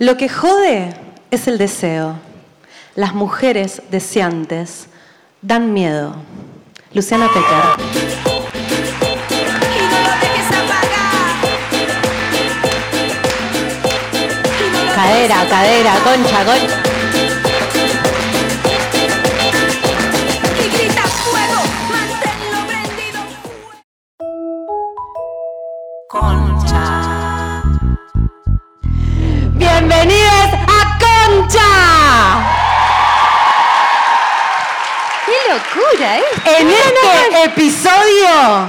Lo que jode es el deseo. Las mujeres deseantes dan miedo. Luciana Pecker. Cadera, cadera, concha, concha. Locura, eh! En este episodio,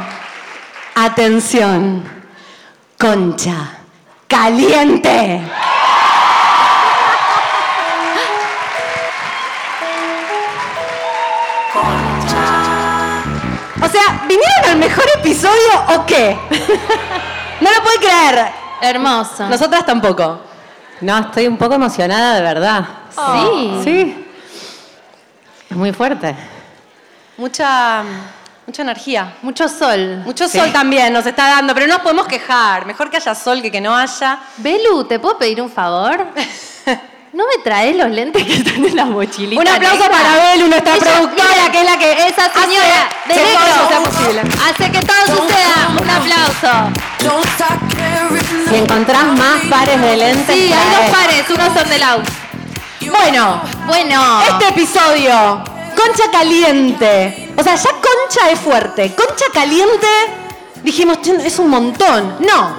atención, Concha, caliente. O sea, ¿vinieron al mejor episodio o qué? No lo puedo creer. Hermoso. Nosotras tampoco. No, estoy un poco emocionada de verdad. Sí. Sí. Es muy fuerte. Mucha, mucha energía. Mucho sol. Mucho sol también nos está dando, pero no nos podemos quejar. Mejor que haya sol que que no haya. Belu, ¿te puedo pedir un favor? ¿No me traes los lentes que están en la mochilita? Un aplauso negra? para Belu, nuestra Ella- productora, mira, que es la que Esa señora hace de todo negro hace que todo suceda. Un aplauso. Si encontrás más pares de lentes, Sí, hay dos pares, unos son de Lau. Bueno, Bueno. este episodio, Concha Caliente. O sea, ya Concha es fuerte. Concha Caliente, dijimos, "Che, es un montón. No.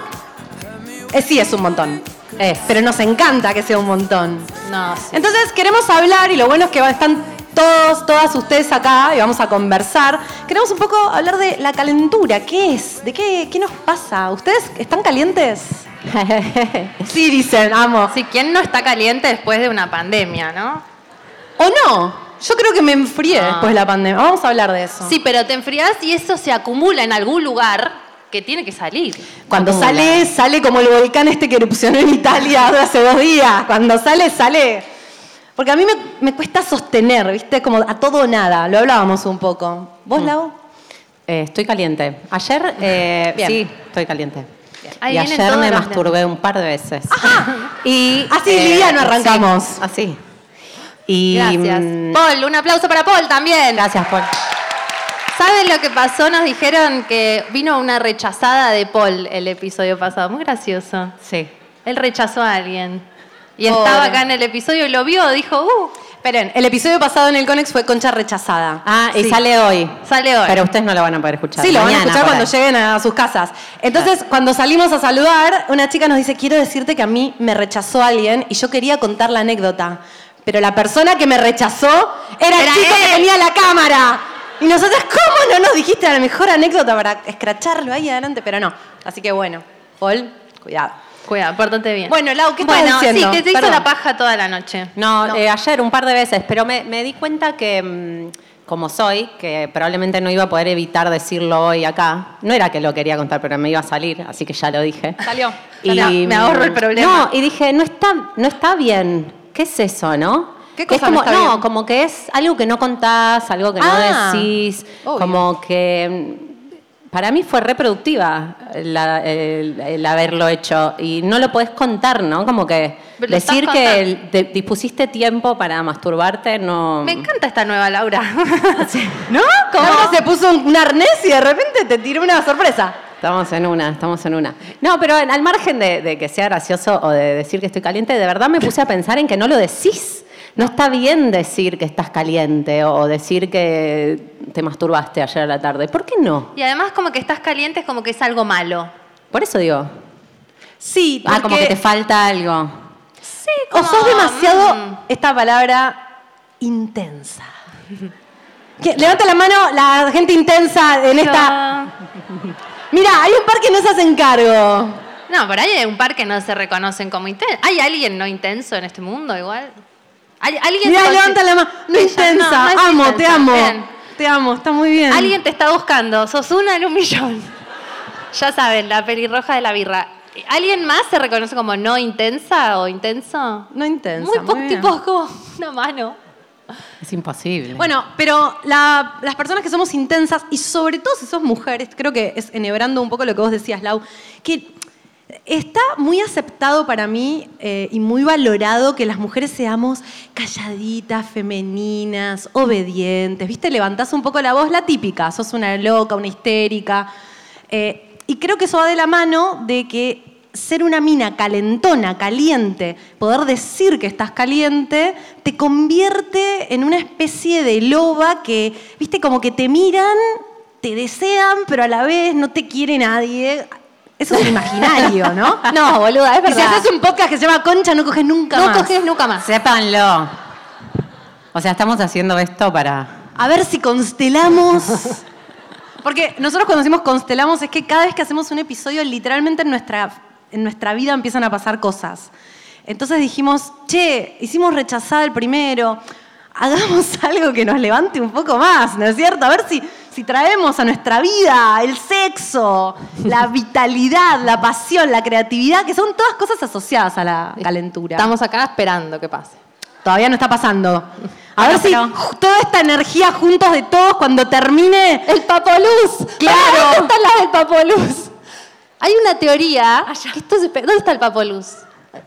Eh, sí, es un montón. Es. Pero nos encanta que sea un montón. No, sí. Entonces queremos hablar, y lo bueno es que están todos, todas ustedes acá y vamos a conversar. Queremos un poco hablar de la calentura. ¿Qué es? ¿De qué, qué nos pasa? ¿Ustedes están calientes? Sí, dicen, amo. Sí, ¿quién no está caliente después de una pandemia, no? ¿O no? Yo creo que me enfrié Ah. después de la pandemia. Vamos a hablar de eso. Sí, pero te enfriás y eso se acumula en algún lugar que tiene que salir. Cuando Acumula. sale, sale como el volcán este que erupcionó en Italia hace dos días. Cuando sale, sale. Porque a mí me, me cuesta sostener, ¿viste? Como a todo o nada. Lo hablábamos un poco. ¿Vos, Lau? Eh, estoy caliente. Ayer, eh, Bien. sí, estoy caliente. Ahí y ayer me masturbé un par de veces. Y, Así liviano arrancamos. sí, así. Y, Gracias. mm, Paul, un aplauso para Paul también. Gracias, Paul. ¿Saben lo que pasó? Nos dijeron que vino una rechazada de Paul el episodio pasado. Muy gracioso. Sí. Él rechazó a alguien. Y Pobre. estaba acá en el episodio y lo vio, dijo, uh, Esperen, el episodio pasado en el Conex fue Concha rechazada. Ah, y Sí. sale hoy. sale hoy. Pero ustedes no lo van a poder escuchar. Sí, lo van a escuchar cuando ahí. lleguen a sus casas. Entonces, cuando salimos a saludar, una chica nos dice, quiero decirte que a mí me rechazó alguien y yo quería contar la anécdota. Pero la persona que me rechazó era, el chico que tenía la cámara. Y nosotros, ¿cómo no nos dijiste la mejor anécdota para escracharlo ahí adelante? Pero no. Así que bueno, Paul, cuidado. Cuidado, pórtate bien. Bueno, Lau, ¿qué Bueno, diciendo? sí, que te hizo Perdón. la paja toda la noche. No, eh, ayer un par de veces, pero me, me di cuenta que, mm, como soy, que probablemente no iba a poder evitar decirlo hoy acá. No era que lo quería contar, pero me iba a salir, así que ya lo dije. Salió. Me ahorro el mm, problema. No, y dije, no está, no está bien. ¿Qué es eso, no? ¿Qué es cosa no como, está bien? como que es algo que no contás, algo que Ah, no decís, obvio. como que mm, para mí fue reproductiva la- el, el haberlo hecho y no lo podés contar, ¿no? Como que Pero decir que el- te- dispusiste tiempo para masturbarte no... Me encanta esta nueva Laura. ¿No? Como se puso un, un arnés y de repente te tiró una sorpresa. Estamos en una, estamos en una. No, pero al margen de, de que sea gracioso o de decir que estoy caliente, de verdad me puse a pensar en que no lo decís. No está bien decir que estás caliente o decir que te masturbaste ayer a la tarde. ¿Por qué no? y además como que estás caliente es como que es algo malo. Por eso digo. Sí, Ah, como que te falta algo. Sí, O como, sos demasiado, mm, esta palabra, intensa. ¿Qué? Levanta la mano la gente intensa en esta... Mira, hay un par que no se hacen cargo. No, ahí hay un par que no se reconocen como intenso. ¿Hay alguien no intenso en este mundo igual? ¿Hay, ¿Alguien Mira, se levanta la mano. No intensa. no, no amo, te intensa. amo. Bien. Te amo, está muy bien. Alguien te está buscando, sos una en un millón. Ya saben, la pelirroja de la birra. ¿Alguien más se reconoce como no intensa o intenso? No intensa. Muy, muy poco, bien. tipo como una mano. Es imposible. Bueno, pero la- las personas que somos intensas, y sobre todo si sos mujeres, creo que es enhebrando un poco lo que vos decías, Lau, que Está muy aceptado para mí eh, y muy valorado que las mujeres seamos calladitas, femeninas, obedientes. ¿Viste? Levantás un poco la voz, la típica. Sos una loca, una histérica. Eh, y creo que eso va de la mano de que ser una mina calentona, caliente, poder decir que estás caliente, te convierte en una especie de loba que, viste, como que te miran, te desean, pero a la vez no te quiere nadie. Eso es un imaginario, ¿no? No, boluda, es Y si verdad. haces un podcast que se llama Concha, no coges nunca no más. coges nunca más. Sépanlo. O sea, estamos haciendo esto para. A ver si constelamos. Porque nosotros cuando decimos constelamos es que cada vez que hacemos un episodio, literalmente en nuestra, en nuestra vida empiezan a pasar cosas. Entonces dijimos, che, hicimos rechazada el primero, hagamos algo que nos levante un poco más, ¿no es cierto? A ver si, si traemos a nuestra vida el sexo, la vitalidad, la pasión, la creatividad, que son todas cosas asociadas a la calentura. Estamos acá esperando que pase. Todavía no está pasando. A Bueno, ver si pero- toda esta energía juntos de todos cuando termine. El Papoluz. Claro. ¿Dónde están las del Papoluz? Hay una teoría. que esto se pe- ¿Dónde está el Papoluz?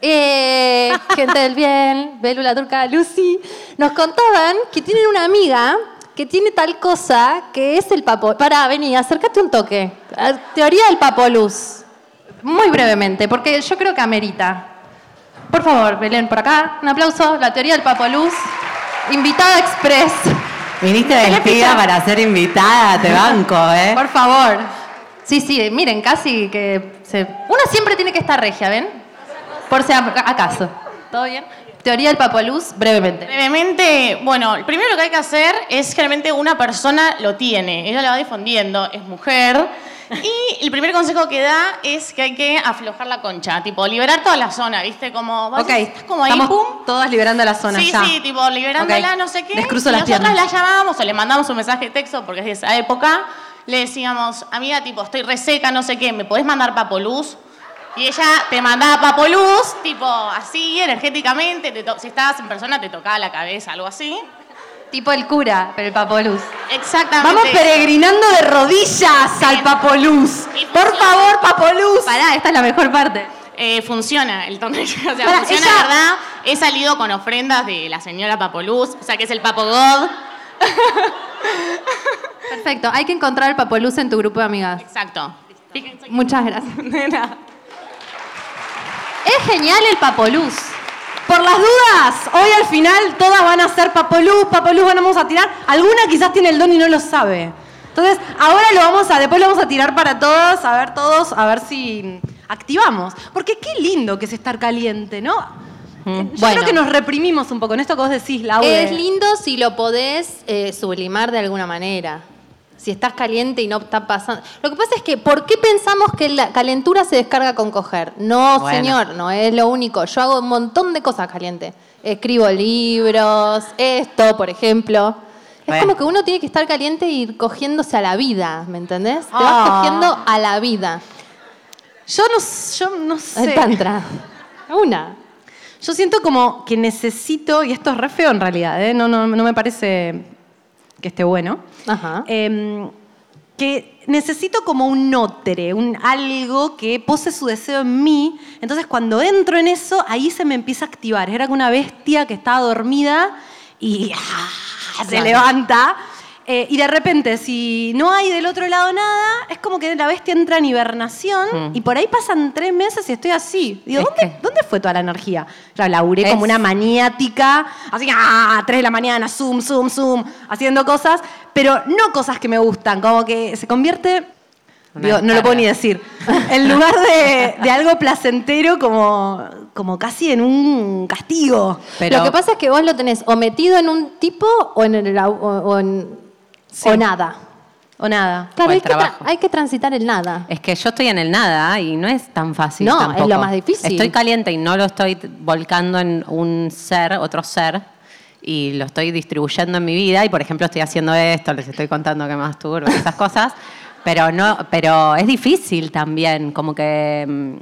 Eh, gente del bien, Bélula Turca, Lucy, nos contaban que tienen una amiga que tiene tal cosa que es el papo. Para, vení, acércate un toque. Ah, Teoría del Papoluz. Muy brevemente, porque yo creo que amerita. Por favor, Belén, por acá. Un aplauso. La teoría del Papoluz. Invitada express. Viniste vestida para ser invitada, te banco, ¿eh? Por favor. Sí, sí, miren, casi que se... Una siempre tiene que estar regia, ¿ven? Por si acaso. ¿Todo bien? Teoría del Papoluz, brevemente. Brevemente, bueno, primero lo que hay que hacer es generalmente una persona lo tiene, ella lo va difundiendo, es mujer. Y el primer consejo que da es que hay que aflojar la concha, tipo liberar toda la zona, ¿viste? Como, vas- Ok, estás como ahí, estamos pum. todas liberando la zona Sí, ya. sí, tipo liberándola, Ok. no sé qué. Les cruzo y las nosotras piernas. la llamamos o le mandamos un mensaje de texto, porque es de esa época. Le decíamos, amiga, tipo, estoy reseca, no sé qué, ¿me podés mandar papoluz? Y ella te mandaba papoluz, tipo, así, energéticamente. te si estabas en persona, te tocaba la cabeza, algo así. Tipo el cura, pero el Papoluz. Exactamente. Vamos peregrinando de rodillas al Papoluz. Por favor, Papoluz. Pará, esta es la mejor parte. Eh, funciona el tonel. O sea, Pará, funciona ella- verdad. He salido con ofrendas de la señora Papoluz, o sea, que es el Papo God. Perfecto, hay que encontrar el Papoluz en tu grupo de amigas. Exacto. Muchas gracias. es genial el Papoluz. Por las dudas, hoy al final todas van a ser Papoluz, Papoluz vamos a tirar. Alguna quizás tiene el don y no lo sabe. Entonces, ahora lo vamos a, después lo vamos a tirar para todos, a ver todos, a ver si activamos. Porque qué lindo que es estar caliente, ¿no? Yo Bueno. creo que nos reprimimos un poco en esto que vos decís, Laura. Es lindo si lo podés eh, sublimar de alguna manera. Si estás caliente y no está pasando. Lo que pasa es que, ¿por qué pensamos que la calentura se descarga con coger? No, Bueno. señor, no es lo único. Yo hago un montón de cosas caliente. Escribo libros, esto, por ejemplo. Es Bueno. como que uno tiene que estar caliente y ir cogiéndose a la vida, ¿me entendés? Te Ah. vas cogiendo a la vida. Yo no, yo no sé. El tantra. Una. Yo siento como que necesito, y esto es re feo en realidad, ¿eh? no, no, no me parece que esté bueno, Ajá. eh, que necesito como un nótere, un algo que pose su deseo en mí. Entonces cuando entro en eso, ahí se me empieza a activar. Era como una bestia que estaba dormida y ¡ah! se Claro. levanta. Eh, y de repente, si no hay del otro lado nada, es como que la bestia entra en hibernación y por ahí pasan tres meses y estoy así. Digo, Es ¿dónde, que- ¿dónde fue toda la energía? Claro, laburé como una maniática, así, ¡ah! Tres de la mañana, zoom, zoom, zoom, haciendo cosas, pero no cosas que me gustan, como que se convierte. Digo, no lo puedo ni decir. En lugar de, de algo placentero, como, como casi en un castigo. Pero- Lo que pasa es que vos lo tenés o metido en un tipo o en, el, o en- Sí. o nada. O nada. Claro, O hay que, hay transitar el nada. Es que yo estoy en el nada y no es tan fácil. No, es tampoco. lo más difícil. Estoy caliente y no lo estoy volcando en un ser, otro ser, y lo estoy distribuyendo en mi vida. Y por ejemplo, estoy haciendo esto, les estoy contando que más turbo, esas cosas. Pero no, pero es difícil también, como que mm,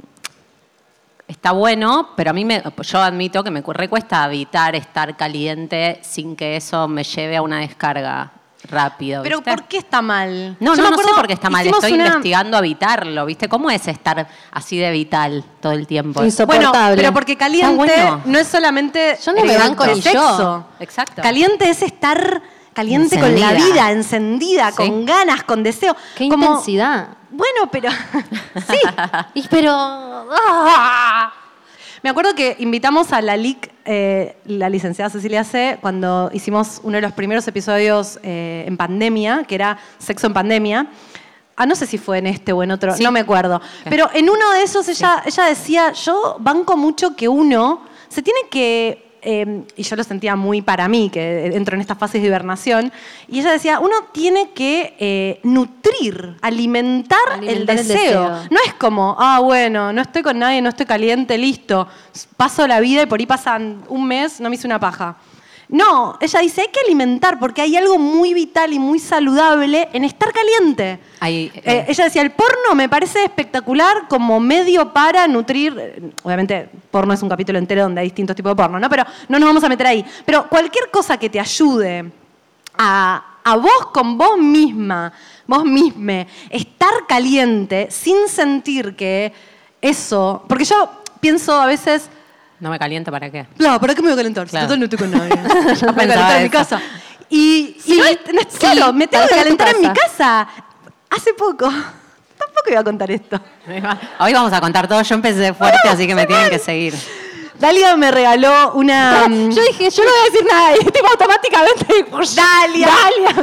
está bueno, pero a mí me, yo admito que me cu- recuesta evitar estar caliente sin que eso me lleve a una descarga rápido. Pero ¿viste? ¿por qué está mal? No, Yo no, me no sé por qué está mal. Estoy una- investigando evitarlo, ¿viste? ¿Cómo es estar así de vital todo el tiempo? Inso- Bueno, Insoportable. pero porque caliente bueno. no es solamente Yo no me banco ni sexo. yo. Exacto. Caliente es estar caliente con la vida, encendida, Sí. con ganas, con deseo. Qué Como- intensidad. Bueno, pero sí. Y pero. ¡ah! Me acuerdo que invitamos a la LIC, eh, la licenciada Cecilia C., cuando hicimos uno de los primeros episodios eh, en pandemia, que era Sexo en Pandemia. Ah, no sé si fue en este o en otro, Sí. no me acuerdo. Pero en uno de esos ella, ella decía, yo banco mucho que uno se tiene que, eh, y yo lo sentía muy para mí, que entro en estas fases de hibernación, y ella decía, uno tiene que eh, nutrir, alimentar, Alimentar el el deseo. deseo. No es como, ah, bueno, no estoy con nadie, no estoy caliente, listo. Paso la vida y por ahí pasan un mes, no me hice una paja. No, ella dice, hay que alimentar porque hay algo muy vital y muy saludable en estar caliente. Ahí, eh, Eh, ella decía, el porno me parece espectacular como medio para nutrir, eh, obviamente porno es un capítulo entero donde hay distintos tipos de porno, ¿no? Pero no nos vamos a meter ahí. Pero cualquier cosa que te ayude a, a vos con vos misma, vos misma, estar caliente sin sentir que eso, porque yo pienso a veces, ¿No me caliento para qué? no, ¿para qué me voy a calentar? Si Claro. total no estoy con nadie. Yo voy a pensaba calentar en mi eso. casa. Y, y no es, no es- sí, claro, me tengo que para tu calentar en mi casa. Hace poco, tampoco iba a contar esto. Hoy vamos a contar todo. Yo empecé fuerte, así que me tienen que seguir. Dalia me regaló una... mm, Yo dije, yo no voy a decir nada. Y tipo automáticamente. Dalia.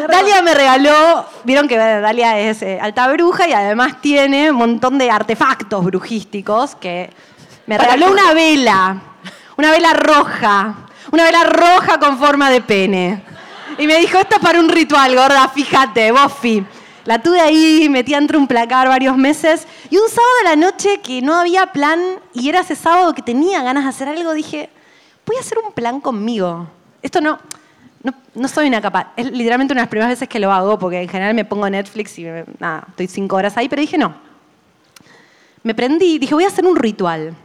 Dalia, me regaló. Vieron que Dalia es eh, alta bruja y además tiene un montón de artefactos brujísticos que me regaló una vela. Una vela roja. Una vela roja con forma de pene. Y me dijo, esto es para un ritual, gorda, fíjate, bofi. La tuve ahí metida entre un placar varios meses. Y un sábado de la noche que no había plan y era ese sábado que tenía ganas de hacer algo, dije, voy a hacer un plan conmigo. Esto no, no, no soy una capaz. Es literalmente una de las primeras veces que lo hago, porque en general me pongo Netflix y me- nada, estoy cinco horas ahí, pero dije no. Me prendí, dije voy a hacer un ritual.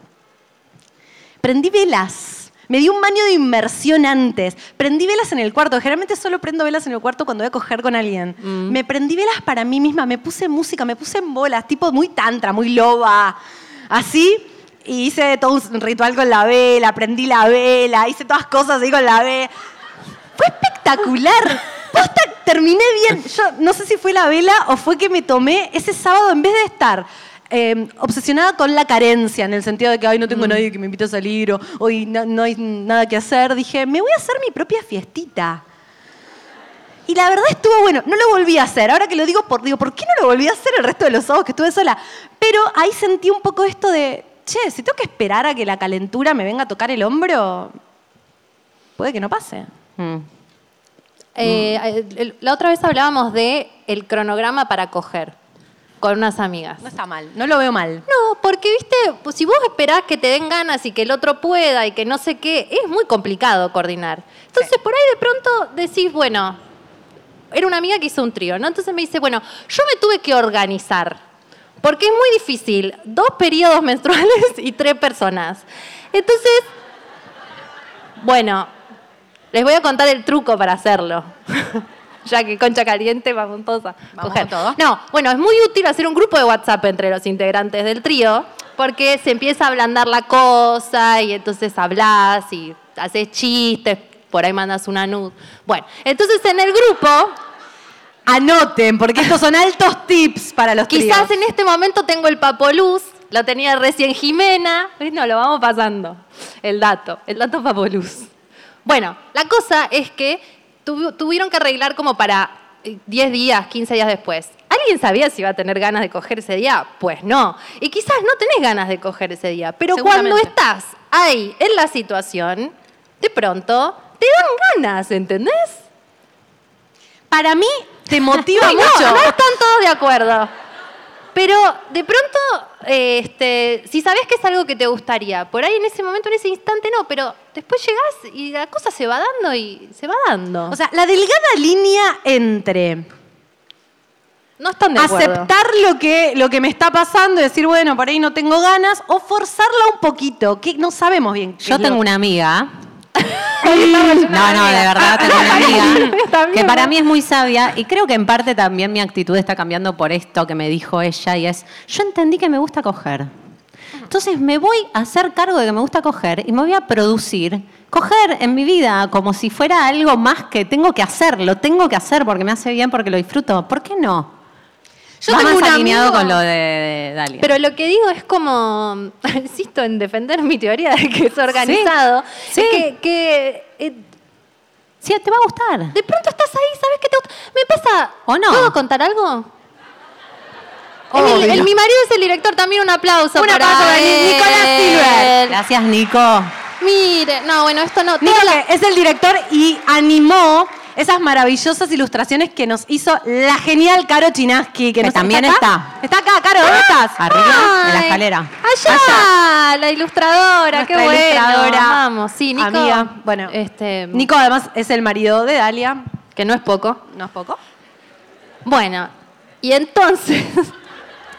Prendí velas. Me di un baño de inmersión antes. Prendí velas en el cuarto. Generalmente solo prendo velas en el cuarto cuando voy a coger con alguien. Me prendí velas para mí misma. Me puse música, me puse en bolas, tipo muy tantra, muy loba. Así. Y hice todo un ritual con la vela, prendí la vela, hice todas cosas ahí con la vela. Fue espectacular. Posta, terminé bien. Yo no sé si fue la vela o fue que me tomé ese sábado en vez de estar eh, obsesionada con la carencia, en el sentido de que ay, no tengo nadie que me invite a salir o hoy no, no hay nada que hacer. Dije, me voy a hacer mi propia fiestita. Y la verdad estuvo bueno. No lo volví a hacer. Ahora que lo digo, por, digo, ¿por qué no lo volví a hacer el resto de los sábados que estuve sola? Pero ahí sentí un poco esto de, che, si tengo que esperar a que la calentura me venga a tocar el hombro, puede que no pase. Mm. Eh, el- la otra vez hablábamos de el cronograma para coger con unas amigas. No está mal, no lo veo mal. No, porque viste, pues, si vos esperás que te den ganas y que el otro pueda y que no sé qué, es muy complicado coordinar. Entonces por ahí de pronto decís, bueno, era una amiga que hizo un trío, ¿no? Entonces me dice, bueno, yo me tuve que organizar, porque es muy difícil, dos periodos menstruales y tres personas. Entonces, bueno, les voy a contar el truco para hacerlo. ya que concha caliente, vamos todos a Vamos coger. todos. No, bueno, es muy útil hacer un grupo de WhatsApp entre los integrantes del trío, porque se empieza a ablandar la cosa y entonces hablas y haces chistes, por ahí mandas una nud. Bueno, entonces en el grupo, Anoten, porque estos son altos tips para los quizás tríos. en este momento tengo el papoluz, lo tenía recién Jimena, no, lo vamos pasando, el dato, el dato papoluz. Bueno, la cosa es que tuvi- tuvieron que arreglar como para eh, 10 días, 15 días después. ¿Alguien sabía si iba a tener ganas de coger ese día? Pues no. Y quizás no tenés ganas de coger ese día, pero cuando estás ahí en la situación, de pronto te dan ganas, ¿entendés? Para mí, te motiva Ay, no, mucho. No, están todos de acuerdo. Pero de pronto, eh, este, si sabes que es algo que te gustaría, por ahí en ese momento, en ese instante no, pero después llegás y la cosa se va dando y se va dando. O sea, la delgada línea entre no están de acuerdo. aceptar lo que, lo que me está pasando y decir, bueno, por ahí no tengo ganas, o forzarla un poquito, que no sabemos bien. Yo tengo lo- una amiga No, no, de verdad tengo una amiga que para mí es muy sabia y creo que en parte también mi actitud está cambiando por esto que me dijo ella y es, yo entendí que me gusta coger. Entonces me voy a hacer cargo de que me gusta coger y me voy a producir coger en mi vida como si fuera algo más que tengo que hacer, lo tengo que hacer porque me hace bien, porque lo disfruto. ¿Por qué no? Yo Va tengo más un alineado amigo- con lo de, de Dalia. Pero lo que digo es como, insisto en defender mi teoría de que es organizado, Sí. que, eh, sí, te va a gustar. de pronto estás ahí, ¿sabes qué te gusta? Me pasa, ¿O no? ¿puedo contar algo? Es el- mi marido es el director, también un aplauso Un para aplauso para. Nicolás Silver. Gracias, Nico. Mire, no, bueno, esto no. Nico, la- es el director y animó esas maravillosas ilustraciones que nos hizo la genial Caro Chinaski. Que, Que nos- también acá? Está acá, Caro, ¿dónde estás? Arriba, en la Ay, escalera. Allá, la ilustradora, qué Nuestra bueno. ilustradora, Vamos, sí, Nico. amiga. Bueno, este, Nico además es el marido de Dalia. que no es poco. No es poco. Bueno, y entonces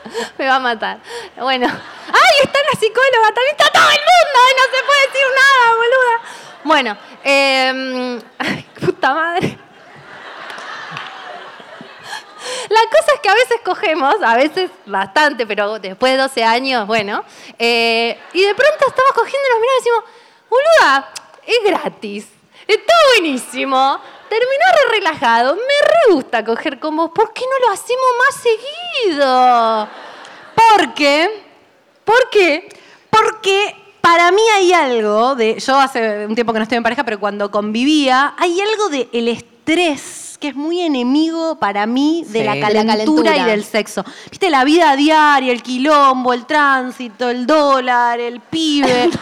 me va a matar. Bueno, ¡ay! Está la psicóloga, también está todo el mundo, y no se puede decir nada, boluda. Bueno, eh, ay, puta madre. La cosa es que a veces cogemos, a veces bastante, pero después de 12 años, bueno, eh, y de pronto estamos cogiendo y nos miramos y decimos, boluda, es gratis, está buenísimo, terminó re relajado, me gusta coger con vos, ¿por qué no lo hacemos más seguido? Porque, ¿por qué? Porque para mí hay algo de, yo hace un tiempo que no estoy en pareja, pero cuando convivía, hay algo del el estrés que es muy enemigo para mí de Sí. la De la calentura, y del sexo. Viste, la vida diaria, el quilombo, el tránsito, el dólar, el pibe,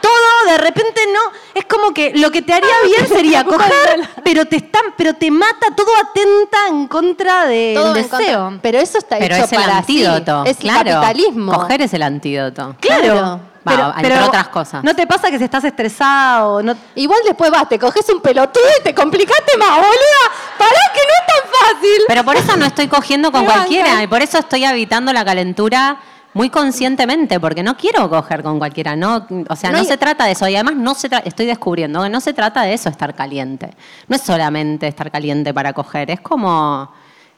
todo de repente no, es como que lo que te haría bien sería coger, pero te están, pero te mata, todo atenta en contra del Todo en deseo. contra. Pero eso está Pero hecho es el para sí. antídoto. Es el claro. capitalismo. Coger es el antídoto. Claro. Va, entre otras cosas. ¿No te pasa que si estás estresado? No... Igual después vas, te coges un pelotudo y te complicaste más, boluda. Pará que no es tan fácil. Pero por eso no estoy cogiendo con banca. cualquiera y por eso estoy evitando la calentura muy conscientemente, porque no quiero coger con cualquiera, no, o sea, No no, hay- se trata de eso y además no se tra- estoy descubriendo que no se trata de eso estar caliente. No es solamente estar caliente para coger, es como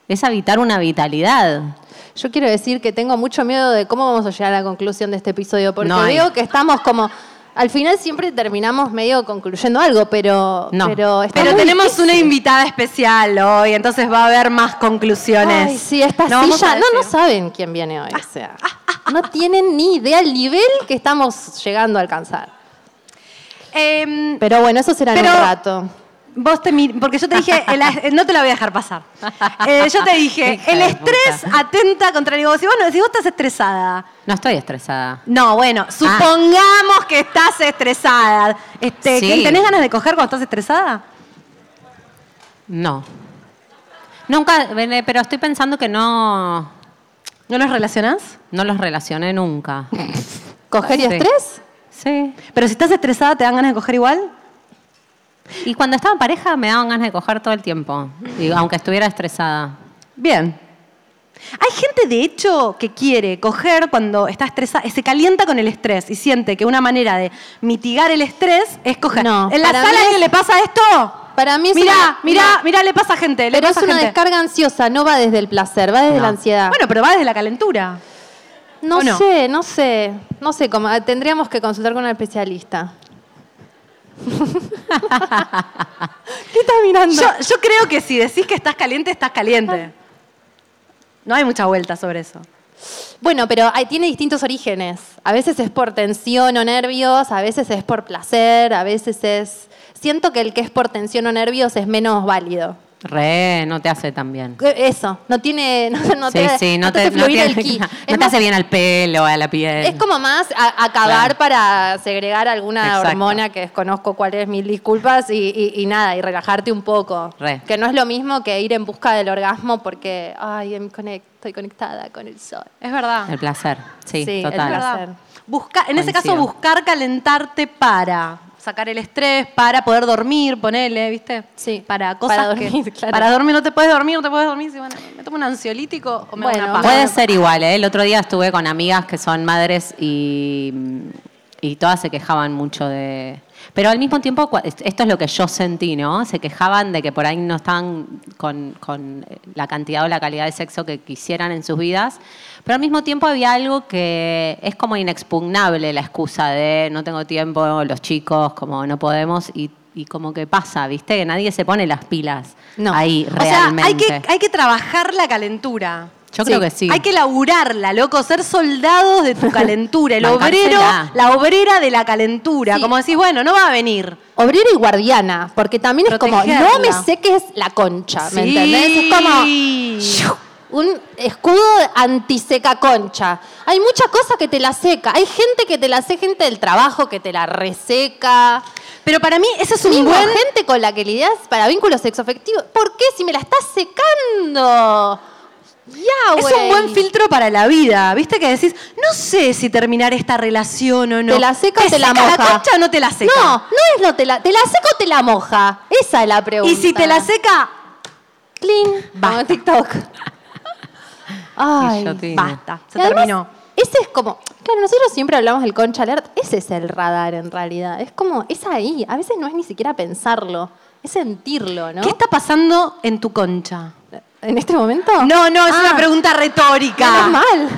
es habitar una vitalidad. Yo quiero decir que tengo mucho miedo de cómo vamos a llegar a la conclusión de este episodio, porque No veo que estamos como. Al final siempre terminamos medio concluyendo algo, pero. No. Pero, tenemos difícil. una invitada especial hoy, entonces va a haber más conclusiones. Ay, sí, esta No silla. No, saben quién viene hoy. o sea, no tienen ni idea el nivel que estamos llegando a alcanzar. Em, Pero bueno, eso será en un rato. Vos te porque yo te dije, el no te la voy a dejar pasar. Eh, yo te dije, el estrés atenta contra el negocio. Bueno, si vos estás estresada. No estoy estresada. No, bueno, supongamos que estás estresada. Este, Sí. ¿que ¿Tenés ganas de coger cuando estás estresada? No. Nunca, eh, pero estoy pensando que no, ¿No los relacionás? no los relacioné nunca. ¿Coger y Sí. estrés? Sí. Pero si estás estresada, ¿te dan ganas de coger igual? Y cuando estaba en pareja me daban ganas de coger todo el tiempo, y aunque estuviera estresada. Bien. Hay gente, de hecho, que quiere coger cuando está estresada, se calienta con el estrés y siente que una manera de mitigar el estrés es coger. No, ¿En la para sala mí es- que le pasa esto? Para mí es Mirá, una- mirá, una- mirá, le pasa a gente. Le Pero es pasa a una gente. descarga ansiosa, no va desde el placer, va desde la ansiedad. Bueno, pero va desde la calentura. no, ¿o no? sé, no sé, no sé, cómo, tendríamos que consultar con un especialista. ¿Qué estás mirando? Yo, yo creo que si decís que estás caliente, estás caliente. No hay mucha vuelta sobre eso. Bueno, pero hay- tiene distintos orígenes. A veces es por tensión o nervios, a veces es por placer, a veces es... Siento que el que es por tensión o nervios es menos válido. Re, no te hace tan bien. Eso, no tiene... No, no sí, te, sí, no, te, te, hace no fluir te- el ki. no te más- hace bien al pelo, a la piel. Es como más a- acabar Claro. para segregar alguna Exacto. hormona que desconozco cuál es, mil disculpas, y, y- y nada, y relajarte un poco. Re. Que no es lo mismo que ir en busca del orgasmo porque, ay, em- estoy conectada con el sol. Es verdad. El placer, sí, Sí, el total. Es verdad. placer. Busca, en ese caso, buscar calentarte para sacar el estrés, para poder dormir, ponele, ¿viste? Sí, Para cosas para que- dormir, claro. Para dormir, no te puedes dormir, no te puedes dormir. Si, bueno, ¿Me tomo un ansiolítico o me hago Bueno, una paja? Puede ser igual, ¿eh? El otro día estuve con amigas que son madres y, y todas se quejaban mucho de... Pero al mismo tiempo, esto es lo que yo sentí, ¿no? Se quejaban de que por ahí no estaban con, con la cantidad o la calidad de sexo que quisieran en sus vidas. Pero al mismo tiempo había algo que es como inexpugnable, la excusa de no tengo tiempo, los chicos, como no podemos, y, y como que pasa, ¿viste? Que nadie se pone las pilas No. ahí O sea, realmente. hay que, hay que trabajar la calentura. Yo creo que sí. Hay que laburarla, loco, ser soldados de tu calentura, el obrero, la obrera de la calentura. Sí. Como decís, bueno, no va a venir. Obrera y guardiana, porque también es como, no me sé qué es la concha, ¿me Sí. entendés? Es como un escudo antiseca concha. Hay muchas cosas que te la seca. Hay gente que te la hace, gente del trabajo que te la reseca. Pero para mí ese es un Mismo buen... gente con la que lidias para vínculos sexoafectivos. ¿Por qué? Si me la estás secando. Ya, Es un buen filtro para la vida, ¿viste? Que decís, no sé si terminar esta relación o no. ¿Te la seca o te la seca moja? la concha o no te la seca? No, no es no te la, te la seca o te la moja. Esa es la pregunta. Y si te la seca, Clean. Como TikTok. Ay. Basta, se Y además, terminó. Ese es como, claro, nosotros siempre hablamos del concha alert, ese es el radar en realidad. Es como, es ahí. A veces no es ni siquiera pensarlo, es sentirlo, ¿no? ¿Qué está pasando en tu concha? ¿En este momento? No, no, es Ah, una pregunta retórica. menos mal.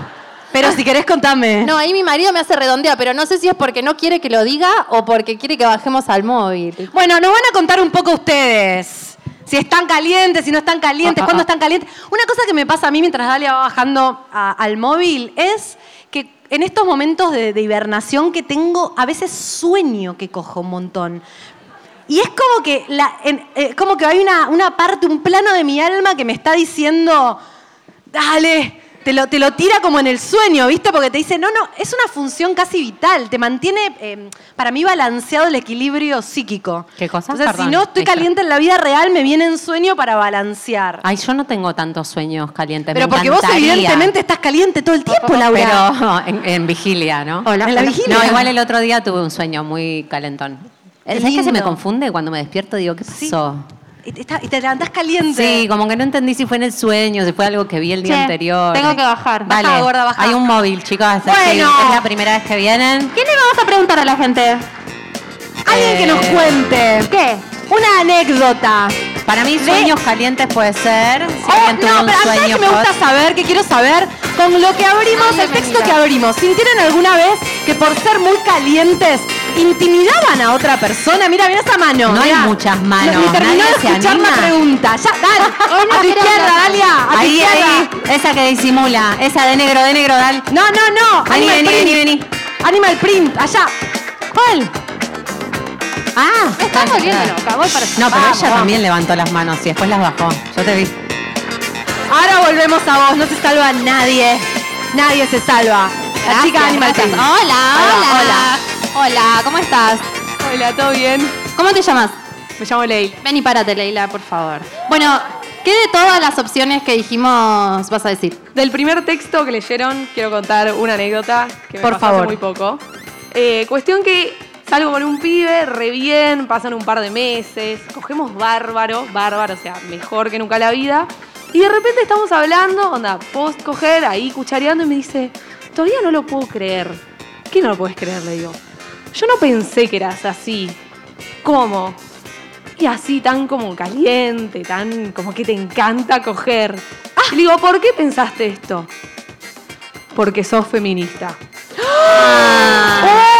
Pero si querés, contame. No, ahí mi marido me hace redondear, pero no sé si es porque no quiere que lo diga o porque quiere que bajemos al móvil. Bueno, nos van a contar un poco ustedes. Si están calientes, si no están calientes, Ah, ah, cuándo ah. están calientes. Una cosa que me pasa a mí mientras Dalia va bajando a- al móvil es que en estos momentos de, de hibernación que tengo, a veces sueño que cojo un montón. Y es como que, la, en- eh, como que hay una, una parte, un plano de mi alma que me está diciendo, dale, te lo, te lo tira como en el sueño, ¿viste? Porque te dice, no, no, es una función casi vital, te mantiene, eh, para mí, balanceado el equilibrio psíquico. ¿Qué cosa? O sea, si Perdón, no estoy caliente en la vida real, me viene en sueño para balancear. Ay, yo no tengo tantos sueños calientes. Pero me porque vos evidentemente estás caliente todo el tiempo, Laura. Pero en, en vigilia, ¿no? Hola, ¿En la vigilia? No, igual el otro día tuve un sueño muy calentón. ¿Sabes qué se me confunde cuando me despierto? Digo, ¿qué Sí. Y te, y te levantás caliente. Sí, como que no entendí si fue en el sueño, si fue algo que vi el día Che, anterior. tengo que bajar. Vale, Baja, gorda, baja. hay un móvil, chicos. Bueno. Es la primera vez que vienen. ¿Qué le vamos a preguntar a la gente? Alguien que nos Eh, cuente. ¿Qué? Una anécdota. Para mí, sueños calientes puede ser. Si Oh, no, pero ¿sabes sueño que me gusta saber? que quiero saber? Con lo que abrimos, Ay, el texto que abrimos, ¿sintieron alguna vez que por ser muy calientes intimidaban a otra persona? Mira, mira esa mano. No hay muchas manos, Ni terminó nadie de se escuchar la pregunta. Ya, dale. a tu izquierda. Dalia. A tu Ahí, izquierda. ahí, esa que disimula, esa de negro, de negro, dale. No, no, no. Vení, vení, vení, vení. Animal print, allá. ¿Cuál? Ah, bien, claro. loca, voy para. No, pero ella también levantó las manos y después las bajó. Yo te vi. Ahora volvemos a vos. No se salva nadie. Nadie se salva. La chica Animal gracias. Hola, va, hola. Hola, ¿cómo estás? Hola, ¿todo bien? ¿Cómo te llamas? Me llamo Leil. Ven y párate, Leila, por favor. Bueno, ¿qué de todas las opciones que dijimos vas a decir? Del primer texto que leyeron, quiero contar una anécdota que me Por pasó hace favor. muy poco. Eh, cuestión que salgo con un pibe, re bien, pasan un par de meses, cogemos bárbaro, bárbaro, o sea, mejor que nunca la vida. Y de repente estamos hablando, onda, post coger, ahí cuchareando, y me dice, todavía no lo puedo creer. ¿Qué no lo puedes creer? Le digo. Yo no pensé que eras así. ¿Cómo? Y así tan como caliente, tan como que te encanta coger. Y le digo, ¿por qué pensaste esto? Porque sos feminista. ¡Oh!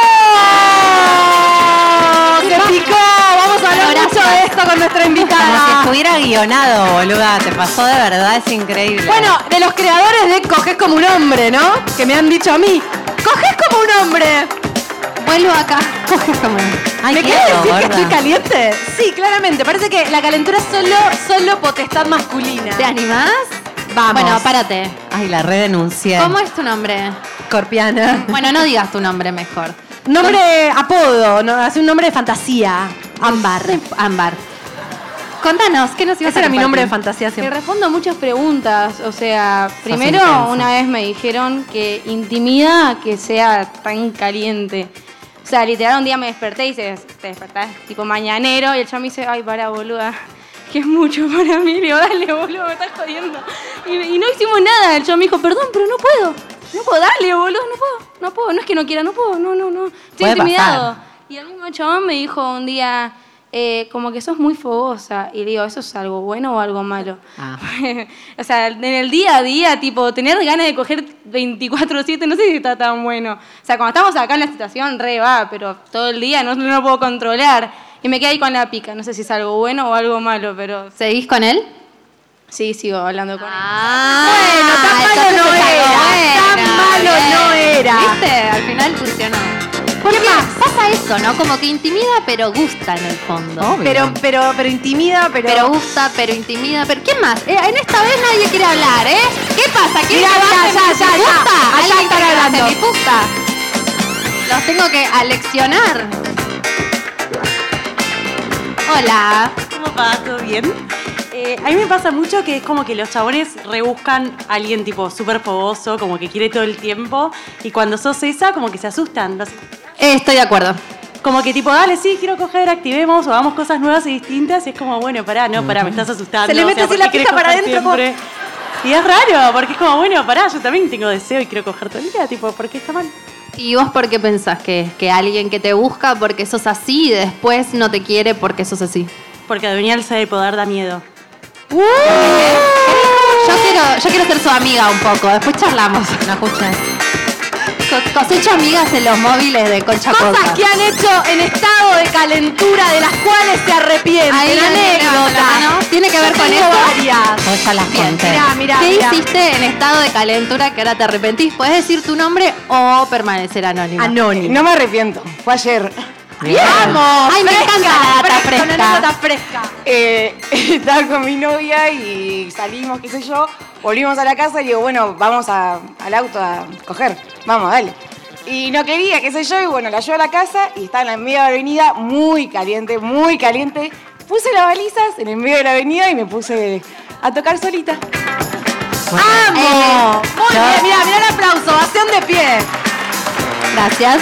¡Se picó! Vamos a hablar mucho de esto con nuestra Como si invitada. estuviera guionado, boluda. Te pasó de verdad, es increíble. Bueno, de los creadores de Coges como un hombre, ¿no? Que me han dicho a mí. ¡Coges como un hombre! Vuelvo acá. Coge como. Ay, ¿Me qué quieres decir que estoy caliente? Sí, claramente. Parece que la calentura es solo, solo potestad masculina. ¿Te animás? Vamos. Bueno, párate. Ay, la redenuncié. ¿Cómo es tu nombre? Escorpiana. Bueno, no digas tu nombre mejor. Nombre, apodo, no, hace un nombre de fantasía. Ámbar. Ámbar. Contanos, ¿qué nos ibas Ese a era mi compartir? nombre de fantasía Te siempre. respondo muchas preguntas. O sea, primero una vez me dijeron que intimida que sea tan caliente. O sea, literal un día me desperté y se, te despertás tipo mañanero y el chavo me dice, ay, para, boluda, que es mucho para mí. Le digo, dale, boludo, me estás jodiendo. Y, y no hicimos nada. El chavo me dijo, perdón, pero no puedo. No puedo, dale, boludo, no puedo, no puedo, no es que no quiera, no puedo, no, no, no. Estoy Puede intimidado. pasar. Y el mismo chabón me dijo un día, eh, como que sos muy fogosa. Y le digo, ¿eso es algo bueno o algo malo? Ah. o sea, en el día a día, tipo, tener ganas de coger 24-7, no sé si está tan bueno. O sea, cuando estamos acá en la situación, re va, pero todo el día no, no lo puedo controlar. Y me quedé ahí con la pica, no sé si es algo bueno o algo malo, pero ¿Seguís con él? Sí, sigo hablando con él. Ah, Bueno, tan malo no era, tan malo bien. no era. ¿Viste? Al final funcionó. Porque pasa eso, ¿no? Como que intimida, pero gusta en el fondo. Obvio. Pero, pero, pero intimida, pero. Pero gusta, pero intimida, pero ¿quién más? Eh, en esta vez nadie quiere hablar, ¿eh? ¿Qué pasa? ¿Quién Mirá, ya, ya, ya. puta? Allá ¿Alguien están hablando. mi puta? Los tengo que aleccionar. Hola. ¿Cómo va? ¿Todo bien? Eh, a mí me pasa mucho que es como que los chabones rebuscan a alguien tipo súper fogoso, como que quiere todo el tiempo, y cuando sos esa, como que se asustan. sé. Estoy de acuerdo. Como que tipo, dale, sí, quiero coger, activemos, o hagamos cosas nuevas y distintas, y es como, bueno, pará, no, pará, me estás asustando. Se le o mete sea, así ¿por la pija para adentro? Y es raro, porque es como, bueno, pará, yo también tengo deseo y quiero coger todo el día, tipo, ¿por qué está mal? ¿Y vos por qué pensás que, que alguien que te busca porque sos así y después no te quiere porque sos así? Porque adueñarse del poder da miedo. Yo quiero, yo quiero ser su amiga un poco, después charlamos. No escuché. Co- Cosecho amigas en los móviles de Concha Cosas que han hecho en estado de calentura de las cuales se arrepienten. Ahí la mano. anécdotas. ¿Tiene que ver Yo con tengo eso? varias. Ya las conté. Mirá, mirá, ¿Qué mirá. hiciste en estado de calentura que ahora te arrepentís? Puedes decir tu nombre o permanecer anónimo. Anónimo. No me arrepiento, fue ayer. ¡Vamos! Ay, me fresca, encanta la data fresca, una anécdota fresca. Eh, estaba con mi novia y salimos, qué sé yo, volvimos a la casa y digo, bueno, vamos a- al auto a coger, vamos, dale. Y no quería, qué sé yo, y bueno, la llevo a la casa y estaba en la media avenida, muy caliente, muy caliente. Puse las balizas en el medio de la avenida y me puse a tocar solita. ¡Vamos! Muy yo- bien, mirá, mirá el aplauso, ovación de pie. Gracias.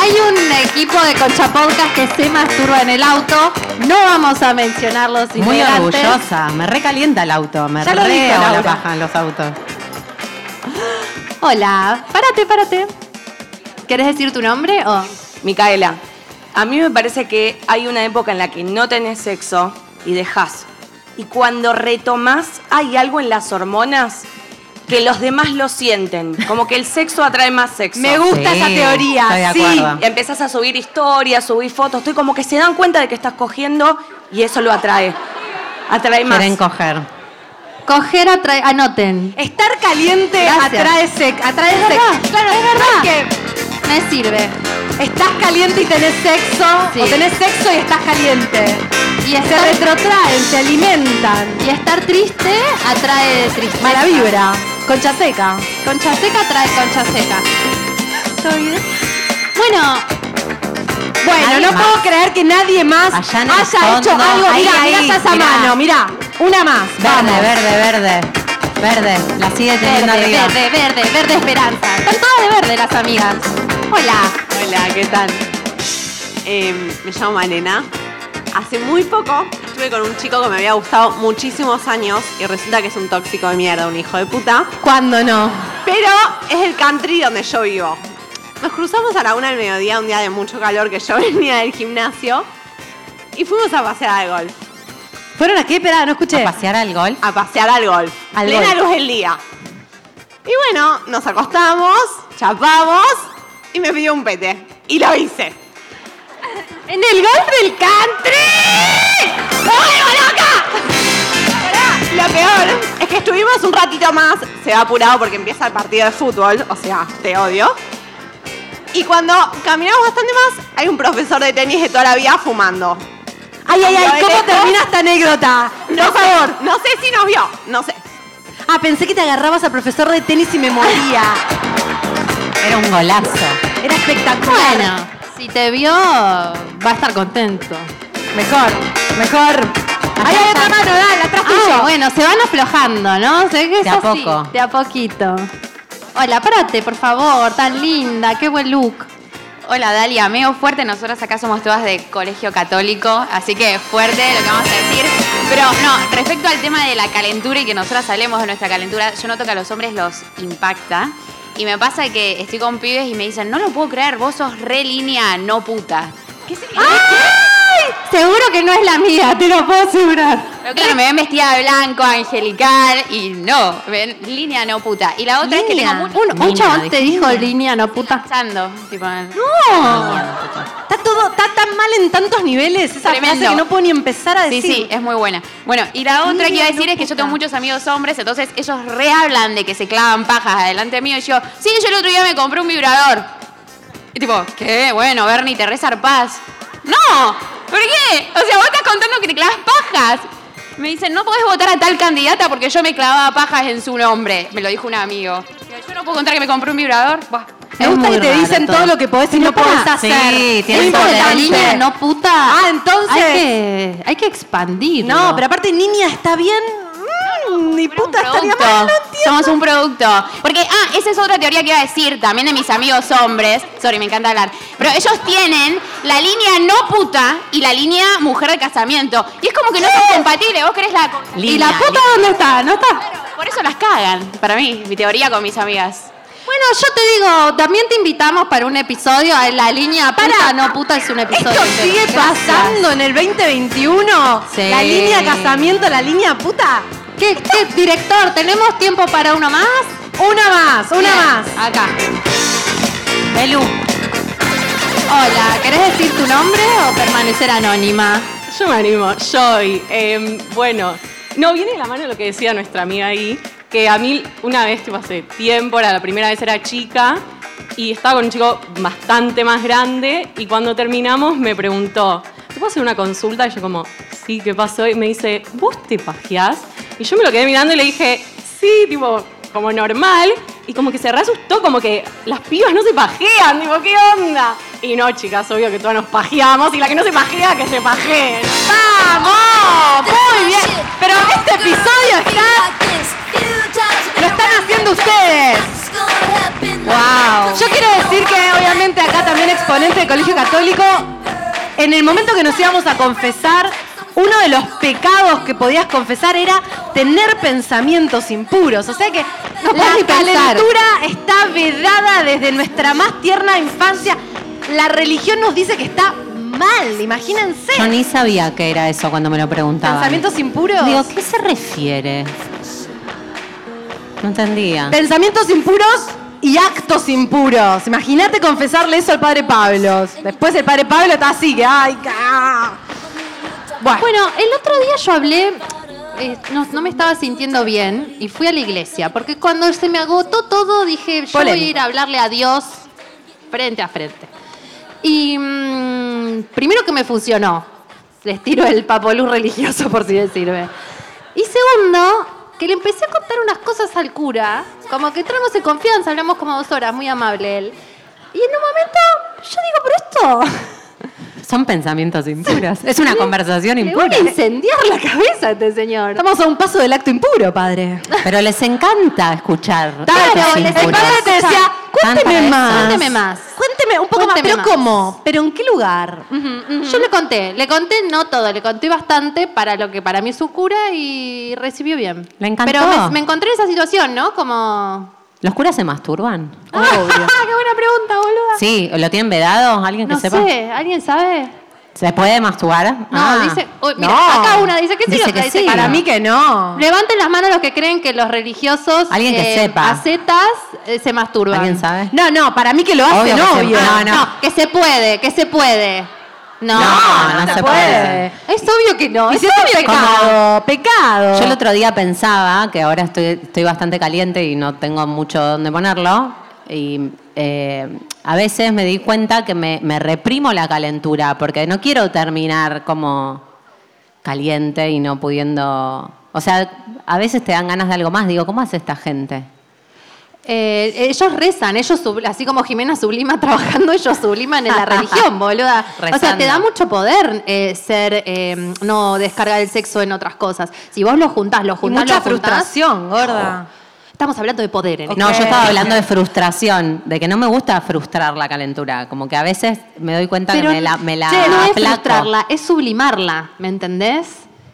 Hay un equipo de Concha Podcast que se masturba en el auto. No vamos a mencionar los Muy orgullosa. Me recalienta el auto. Me Ya lo re dijo la paja en los autos. Hola, párate, párate. ¿Querés decir tu nombre o...? Micaela, a mí me parece que hay una época en la que no tenés sexo y dejás. Y cuando retomás, hay algo en las hormonas que los demás lo sienten. Como que el sexo atrae más sexo. Me gusta Sí, esa teoría. estoy de sí. acuerdo. Empezás a subir historias, subir fotos. Estoy como que se dan cuenta de que estás cogiendo y eso lo atrae. Atrae más. Quieren coger. Coger atrae... Anoten. Estar caliente Gracias. atrae sexo. Atrae Es sexo. verdad, Claro, es verdad que Me sirve. estás caliente y tenés sexo. Sí. O tenés sexo y estás caliente. Y Se estar, retrotraen, se alimentan. y estar triste atrae tristeza. Mala vibra. Concha seca. Concha seca atrae concha seca. Bueno, Bueno, Nadie no más. puedo creer que nadie más Allá en el haya fondo, hecho algo. ahí, Mira, ahí, esa mirá. mano, mira. Una más. Verde, Vamos. verde, verde. Verde. La sigue teniendo verde, arriba. verde, verde, verde esperanza. Están todas de verde las amigas. Hola. Hola, ¿qué tal? Eh, me llamo Malena. Hace muy poco estuve con un chico que me había gustado muchísimos años y resulta que es un tóxico de mierda, un hijo de puta. ¿Cuándo no? Pero es el country donde yo vivo. Nos cruzamos a la una del mediodía, un día de mucho calor que yo venía del gimnasio y fuimos a pasear al golf. ¿Fueron a qué? Espera, no escuché. A pasear al golf. A pasear al golf. Al plena golf. luz del día. Y bueno, nos acostamos, chapamos y me pidió un pete. Y lo hice. En el golf del country. ¡Ay, loca! Lo peor es que estuvimos un ratito más, se va apurado porque empieza el partido de fútbol, o sea, te odio. Y cuando caminamos bastante más, hay un profesor de tenis de toda la vida fumando. Ay, ay, ay, ¿cómo termina esta anécdota? No Por sé, favor. no sé si nos vio, no sé. Ah, pensé que te agarrabas al profesor de tenis y me moría. Era un golazo. Era espectacular. Bueno, si te vio, va a estar contento. Mejor, mejor. Ahí hay otra mano, dale, atrás tuyo. bueno, se van aflojando, ¿no? Se ve que es De a así, poco. De a poquito. Hola, párate, por favor, tan linda, qué buen look. Hola Dalia, meo fuerte, nosotras acá somos todas de colegio católico, así que fuerte lo que vamos a decir. Pero no, respecto al tema de la calentura y que nosotras hablemos de nuestra calentura, yo noto que a los hombres los impacta. Y me pasa que estoy con pibes y me dicen, no lo puedo creer, vos sos re línea, no puta. ¿Qué sería? Seguro que no es la mía, te lo puedo asegurar. Pero claro, me ven vestida de blanco, angelical, y no, ven, línea no puta. Y la otra es que tengo Línea. Un, un chabón te dijo línea, no puta. Pensando, tipo, No. Está todo, está tan mal en tantos niveles esa Tremendo. frase que no puedo ni empezar a Sí, decir. sí, es muy buena. Bueno, y la otra que iba a decir es que yo tengo muchos amigos hombres, entonces ellos rehablan de que se clavan pajas adelante mío y yo, sí, yo el otro día me compré un vibrador. Y tipo, ¿qué? Bueno, Bernie, te resarpás. ¡No! ¿Por qué? O sea, vos estás contando que te clavas pajas. Me dicen, no podés votar a tal candidata porque yo me clavaba pajas en su nombre. Me lo dijo un amigo. Yo no puedo contar que me compré un vibrador. Buah. Me gusta que te dicen todo. lo que podés y no podés hacer. Sí, Es tienes importante. La línea no puta. Ah, entonces. Hay que, hay que expandir. No, pero aparte, niña, está bien. Ni puta estaría mal, no entiendo. Somos un producto. Porque, ah, esa es otra teoría que iba a decir también de mis amigos hombres. Sorry, me encanta hablar. Pero ellos tienen la línea no puta y la línea mujer de casamiento. Y es como que no son compatibles. Vos querés la. ¿Y la puta dónde está? ¿No está? Por eso las cagan. Para mí, mi teoría con mis amigas. Bueno, yo te digo, también te invitamos para un episodio. a La línea puta, no puta es un episodio. ¿Esto entero. sigue Gracias. pasando en el 2021? Sí. La línea casamiento, la línea puta. ¿Qué, qué, director? ¿Tenemos tiempo para uno más? Una más, una Bien, más. Acá. Belu. Hola, ¿querés decir tu nombre o permanecer anónima? Yo me animo, Joy. Eh, bueno, no, viene de la mano lo que decía nuestra amiga ahí, que a mí una vez, tipo hace tiempo, era la primera vez era chica, y estaba con un chico bastante más grande, y cuando terminamos me preguntó, ¿te puedo hacer una consulta? Y yo como, sí, ¿qué pasó? Y me dice, ¿vos te pajeás? Y yo me lo quedé mirando y le dije, sí, tipo, como normal, y como que se re asustó, como que las pibas no se pajean, tipo, ¿qué onda? Y no, chicas, obvio que todas nos pajeamos, y la que no se pajea, que se pajeen. ¡Vamos! Muy bien. Pero este episodio está. Lo están haciendo ustedes. Wow. Yo quiero decir que obviamente acá también exponente del Colegio Católico, en el momento que nos íbamos a confesar, uno de los pecados que podías confesar era tener pensamientos impuros. O sea que No la calentura está vedada desde nuestra más tierna infancia. La religión nos dice que está mal, imagínense. Yo ni sabía que era eso cuando me lo preguntaban. ¿Pensamientos impuros? Digo, ¿qué se refiere? No entendía. Pensamientos impuros y actos impuros. Imagínate confesarle eso al padre Pablo. Después el padre Pablo está así, que ay, ca- Bueno, Bueno, el otro día yo hablé, eh, no, no me estaba sintiendo bien y fui a la iglesia, porque cuando se me agotó todo dije, yo voy a ir a hablarle a Dios frente a frente. Y mm, primero que me funcionó, les tiro el papolú religioso por si les sirve. Y segundo, que le empecé a contar unas cosas al cura, como que entramos en confianza, hablamos como dos horas, muy amable él. Y en un momento yo digo, pero esto... Son pensamientos impuros. Es una conversación Le voy impura. a incendiar la cabeza a este señor. estamos a un paso del acto impuro, padre. Pero les encanta escuchar. Claro, actos el impuros. padre te decía, cuénteme más. Cuénteme más. Cuénteme un poco más, pero más. ¿cómo? ¿Pero en qué lugar? Yo le conté, le conté no todo, le conté bastante para lo que para mí es su cura y recibió bien. Le encantó. Pero me, me encontré en esa situación, ¿no? Como... ¿Los curas se masturban? ¡Ah, qué buena pregunta, boluda! Sí, ¿lo tienen vedado? ¿Alguien que no sepa? sé, ¿alguien sabe? ¿Se puede masturbar? No, Ah. dice... uy, mira, no. acá una dice que sí, Dice otra que dice sí. que Para no. mí que no. Levanten las manos los que creen que los religiosos... Alguien que eh, sepa. Acetas eh, se masturban. ¿Alguien sabe? No, no, para mí que lo Obvio hacen, se- obvio. no, no. No, que se puede, que se puede. No, No, no se puede. Es obvio que no. Y Es si es un obvio que no. pecado, pecado. Yo el otro día pensaba, que ahora estoy, estoy bastante caliente y no tengo mucho donde ponerlo, y eh, a veces me di cuenta que me, me reprimo la calentura, porque no quiero terminar como caliente y no pudiendo... O sea, a veces te dan ganas de algo más. Digo, ¿cómo hace esta gente? Eh, ellos rezan, ellos así como Jimena sublima trabajando, ellos subliman en la religión, boluda. O sea, te da mucho poder eh, ser, eh, no descargar el sexo en otras cosas. Si vos lo juntás, lo Y juntás, mucha lo juntás, frustración, gorda. Estamos hablando de poder en No, este yo estaba hablando de frustración, de que no me gusta frustrar la calentura. Como que a veces me doy cuenta Pero que me la, me la che, no es frustrarla, es sublimarla, ¿me entendés?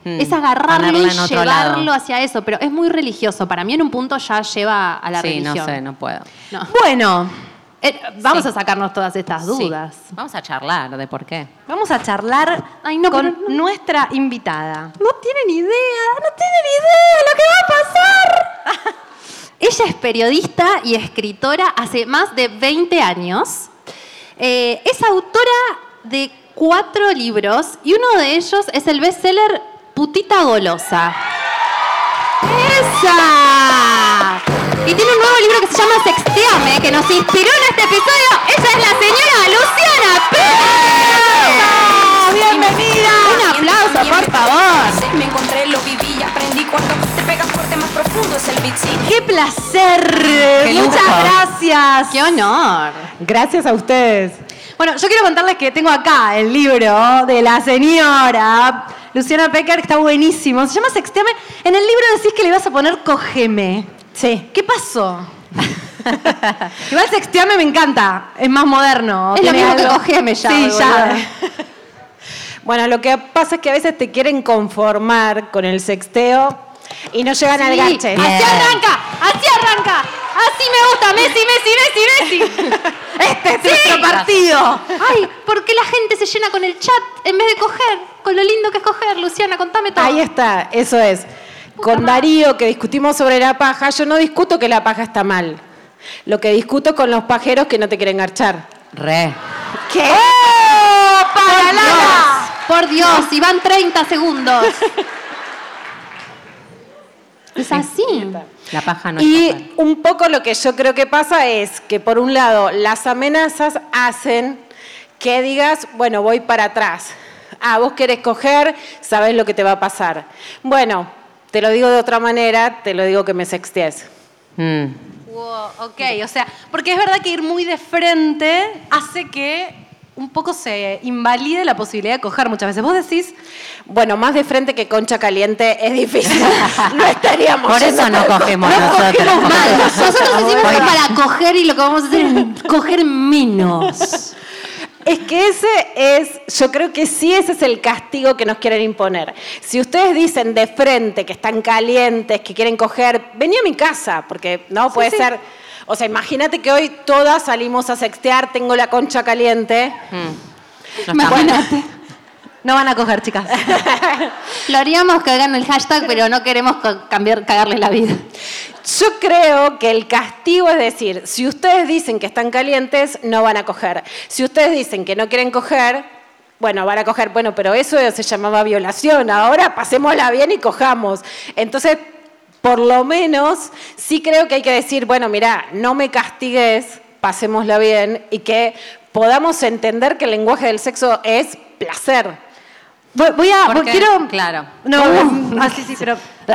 Mm, Es agarrarlo y llevarlo lado. hacia eso, pero es muy religioso. Para mí en un punto ya lleva a la sí, religión. no sé, no puedo. No. Bueno, Eh, vamos Sí. a sacarnos todas estas dudas. Sí. Vamos a charlar de por qué. vamos a charlar Ay, no, con pero no- nuestra invitada. No tienen idea, no tienen idea lo que va a pasar. Ella es periodista y escritora hace más de 20 años. Eh, es autora de cuatro libros y uno de ellos es el bestseller Putita Golosa. ¡Esa! Y tiene un nuevo libro que se llama Sexteame, que nos inspiró en este episodio. Ella es la señora Luciana Pérez. ¡Bienvenida! Un aplauso, por favor. Me encontré, lo viví y aprendí cuando te pega fuerte más profundo es el beat. ¡Qué placer! Qué Muchas gracias. ¡Qué honor! Gracias a ustedes. Bueno, yo quiero contarles que tengo acá el libro de la señora Luciana Pecker, que está buenísimo. Se llama Sexteame. En el libro decís que le vas a poner cogeme. Sí. ¿Qué pasó? Igual Sexteame me encanta. Es más moderno. Es lo mismo que cogeme ya, Sí, ya. Bueno, lo que pasa es que a veces te quieren conformar con el sexteo y no llegan al Sí, gache. Así arranca, así arranca. Así me gusta, Messi, Messi, Messi, Messi. Este es nuestro partido. Ay, ¿por qué la gente se llena con el chat en vez de coger? Con lo lindo que es coger, Luciana, contame todo. Ahí está, eso es. Con Darío, que discutimos sobre la paja, yo no discuto que la paja está mal. Lo que discuto con los pajeros que no te quieren garchar. Re. ¿Qué? ¡Oh, para Dios, por Dios, y van 30 segundos. Es así. La paja no Y es un poco lo que yo creo que pasa es que, por un lado, las amenazas hacen que digas, bueno, voy para atrás. Ah, vos querés coger, sabés lo que te va a pasar. Bueno, te lo digo de otra manera, te lo digo que me sextees. Mm. Wow, ok, o sea, porque es verdad que ir muy de frente hace que un poco se invalide la posibilidad de coger muchas veces. Vos decís, Bueno, más de frente que concha caliente es difícil. no estaríamos. Por eso no cogemos no nosotros. cogemos mal. Nosotros decimos que para coger y lo que vamos a hacer es coger menos. Es que ese es, yo creo que sí ese es el castigo que nos quieren imponer. Si ustedes dicen de frente que están calientes, que quieren coger, vení a mi casa, porque no puede sí. ser. O sea, imagínate que hoy todas salimos a sextear, tengo la concha caliente. No está mal. Imagínate. No van a coger, chicas. Lo haríamos que hagan el hashtag, pero no queremos cambiar, cagarle la vida. Yo creo que el castigo es decir, si ustedes dicen que están calientes, no van a coger. Si ustedes dicen que no quieren coger, bueno, van a coger. Bueno, pero eso se llamaba violación. Ahora pasémosla bien y cojamos. Entonces, por lo menos, sí creo que hay que decir, bueno, mira, no me castigues, pasémosla bien y que podamos entender que el lenguaje del sexo es placer. Voy, voy a. ¿Por voy- qué? quiero. Claro. No, ah, sí, sí, pero.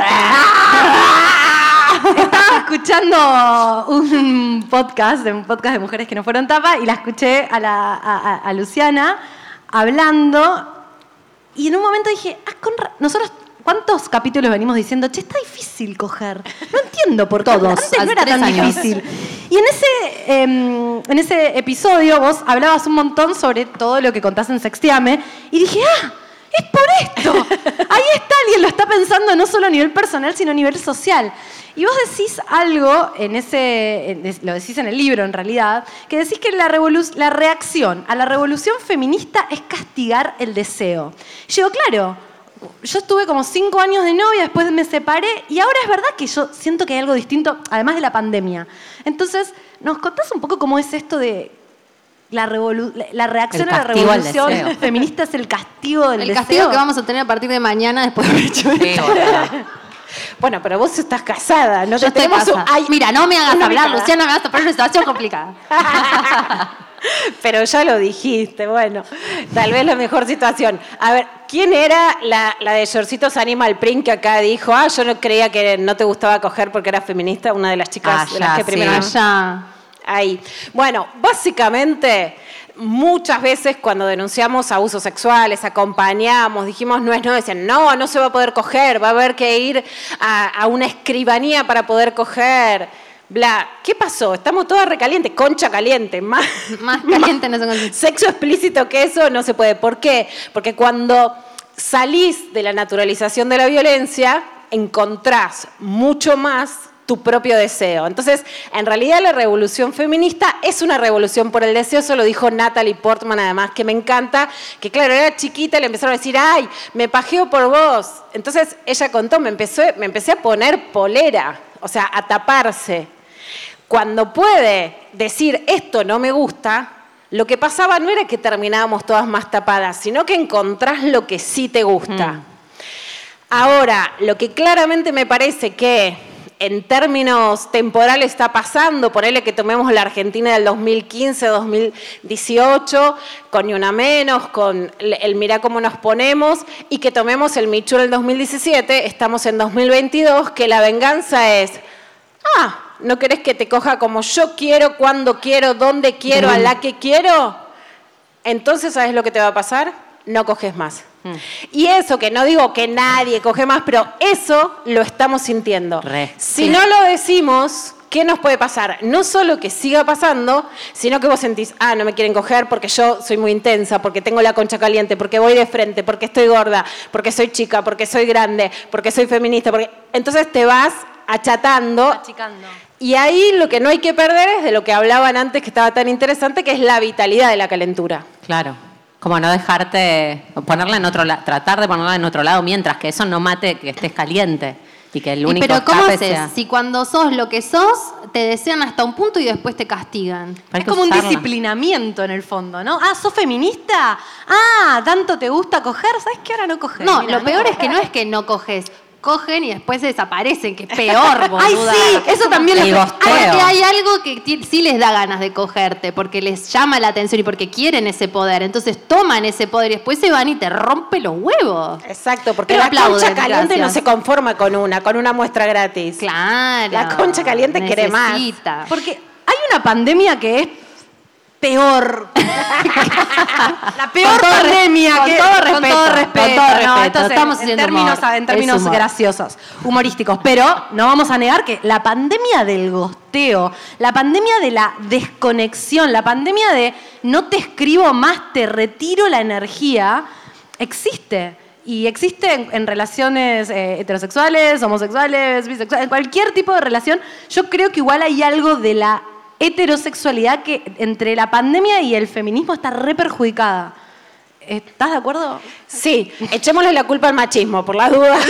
Estaba escuchando un podcast, un podcast de mujeres que no fueron tapa, y la escuché a, la- a- a- a Luciana hablando. Y en un momento dije, ah, con ra- nosotros. ¿Cuántos capítulos venimos diciendo, che, está difícil coger? No entiendo por qué. Todos, Antes no era tan años. difícil. Y en ese, em, en ese episodio vos hablabas un montón sobre todo lo que contás en Sextiame. Y dije, ah, es por esto. Ahí está, alguien lo está pensando no solo a nivel personal, sino a nivel social. Y vos decís algo, en ese, en lo decís en el libro en realidad, que decís que la, la reacción a la revolución feminista es castigar el deseo. Y yo claro, yo estuve como cinco años de novia, después me separé y ahora es verdad que yo siento que hay algo distinto, además de la pandemia. Entonces, ¿nos contás un poco cómo es esto de la, revolu- la- reacción El a la revolución feminista es el castigo del El deseo? castigo que vamos a tener a partir de mañana después de haber hecho Sí, esto. Bueno, pero vos estás casada, ¿no? Yo estoy un- casada. hay Mira, no me hagas hablar. Luciana, me poner en una situación complicada. Pero ya lo dijiste, bueno, tal vez la mejor situación. A ver, ¿quién era la, la de Yorcitos Animal Print que acá dijo, ah, yo no creía que no te gustaba coger porque eras feminista? Una de las chicas Ah, de las que sí. primero... Allá. Ahí. Bueno, básicamente, muchas veces cuando denunciamos abusos sexuales, acompañamos, dijimos no es no, decían no, no se va a poder coger, va a haber que ir a, a una escribanía para poder coger. Bla, ¿qué pasó? Estamos todas recalientes, concha caliente, más, Más caliente no se. Sexo explícito que eso no se puede. ¿Por qué? Porque cuando salís de la naturalización de la violencia, encontrás mucho más tu propio deseo. Entonces, en realidad la revolución feminista es una revolución por el deseo, eso lo dijo Natalie Portman además, que me encanta, que claro, era chiquita y le empezaron a decir, ay, me pajeo por vos. Entonces ella contó, me, empezó, me empecé a poner polera, o sea, a taparse. Cuando puede decir, esto no me gusta, lo que pasaba no era que terminábamos todas más tapadas, sino que encontrás lo que sí te gusta. Ahora, lo que claramente me parece que en términos temporales está pasando, ponele que tomemos la Argentina del 2015-2018, con ni una menos, con el mira cómo nos ponemos, y que tomemos el Michu del 2017, estamos en 2022, que la venganza es, ah, ¿no querés que te coja como yo quiero, cuando quiero, dónde quiero, a la que quiero? Entonces, ¿sabes lo que te va a pasar? No coges más. Y eso, que no digo que nadie coge más, pero eso lo estamos sintiendo. Si no lo decimos, ¿qué nos puede pasar? No solo que siga pasando, sino que vos sentís, ah, no me quieren coger porque yo soy muy intensa, porque tengo la concha caliente, porque voy de frente, porque estoy gorda, porque soy chica, porque soy grande, porque soy feminista. Porque... Entonces te vas achatando. Y ahí lo que no hay que perder es de lo que hablaban antes, que estaba tan interesante, que es la vitalidad de la calentura. Claro. Como no dejarte, ponerla en otro lado, tratar de ponerla en otro lado mientras que eso no mate que estés caliente y que el Y único pero ¿cómo haces? sea- Si cuando sos lo que sos, te desean hasta un punto y después te castigan. Es como un disciplinamiento en el fondo, ¿no? Ah, ¿sos feminista? Ah, ¿tanto te gusta coger? ¿Sabes qué ahora no coger? No, Mira, lo peor es que no es que no coges. Cogen y después se desaparecen, que es peor, Ay, boluda. sí, eso también lo- gosteo. Porque hay algo que sí les da ganas de cogerte, porque les llama la atención y porque quieren ese poder. Entonces toman ese poder y después se van y te rompe los huevos. Exacto, porque Pero la concha caliente no se conforma con una, con una muestra gratis. Claro. La concha caliente quiere más. Porque hay una pandemia que es peor. la peor Con pandemia. con que- todo Con respeto, todo respeto. todo no, respeto. esto es Estamos en, haciendo términos, humor. en términos graciosos, humorísticos. Pero no vamos a negar que la pandemia del gosteo, la pandemia de la desconexión, la pandemia de no te escribo más, te retiro la energía, existe. Y existe en, en relaciones eh, heterosexuales, homosexuales, bisexuales, en cualquier tipo de relación. Yo creo que igual hay algo de la heterosexualidad que entre la pandemia y el feminismo está re perjudicada. ¿Estás de acuerdo? Sí, echémosle la culpa al machismo, por las dudas.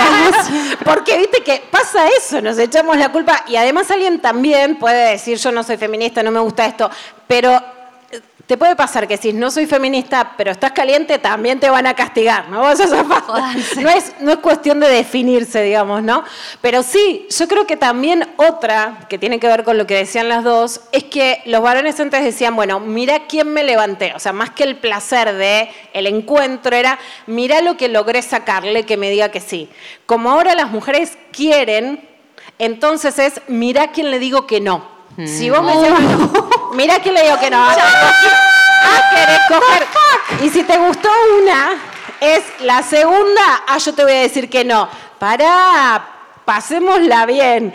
Porque viste que pasa eso, nos echamos la culpa y además alguien también puede decir yo no soy feminista, no me gusta esto, pero te puede pasar que si no soy feminista, pero estás caliente, también te van a castigar, ¿no? No, es, no es cuestión de definirse, digamos, ¿no? Pero sí, yo creo que también otra, que tiene que ver con lo que decían las dos, es que los varones antes decían, bueno, mira quién me levanté. O sea, más que el placer de el encuentro era, mira lo que logré sacarle que me diga que sí. Como ahora las mujeres quieren, entonces es, mira quién le digo que no. Si vos me decís, bueno, mira quién le digo que no. Ah, querés coger. Y si te gustó una, es la segunda, ah, yo te voy a decir que no. Pará, pasémosla bien.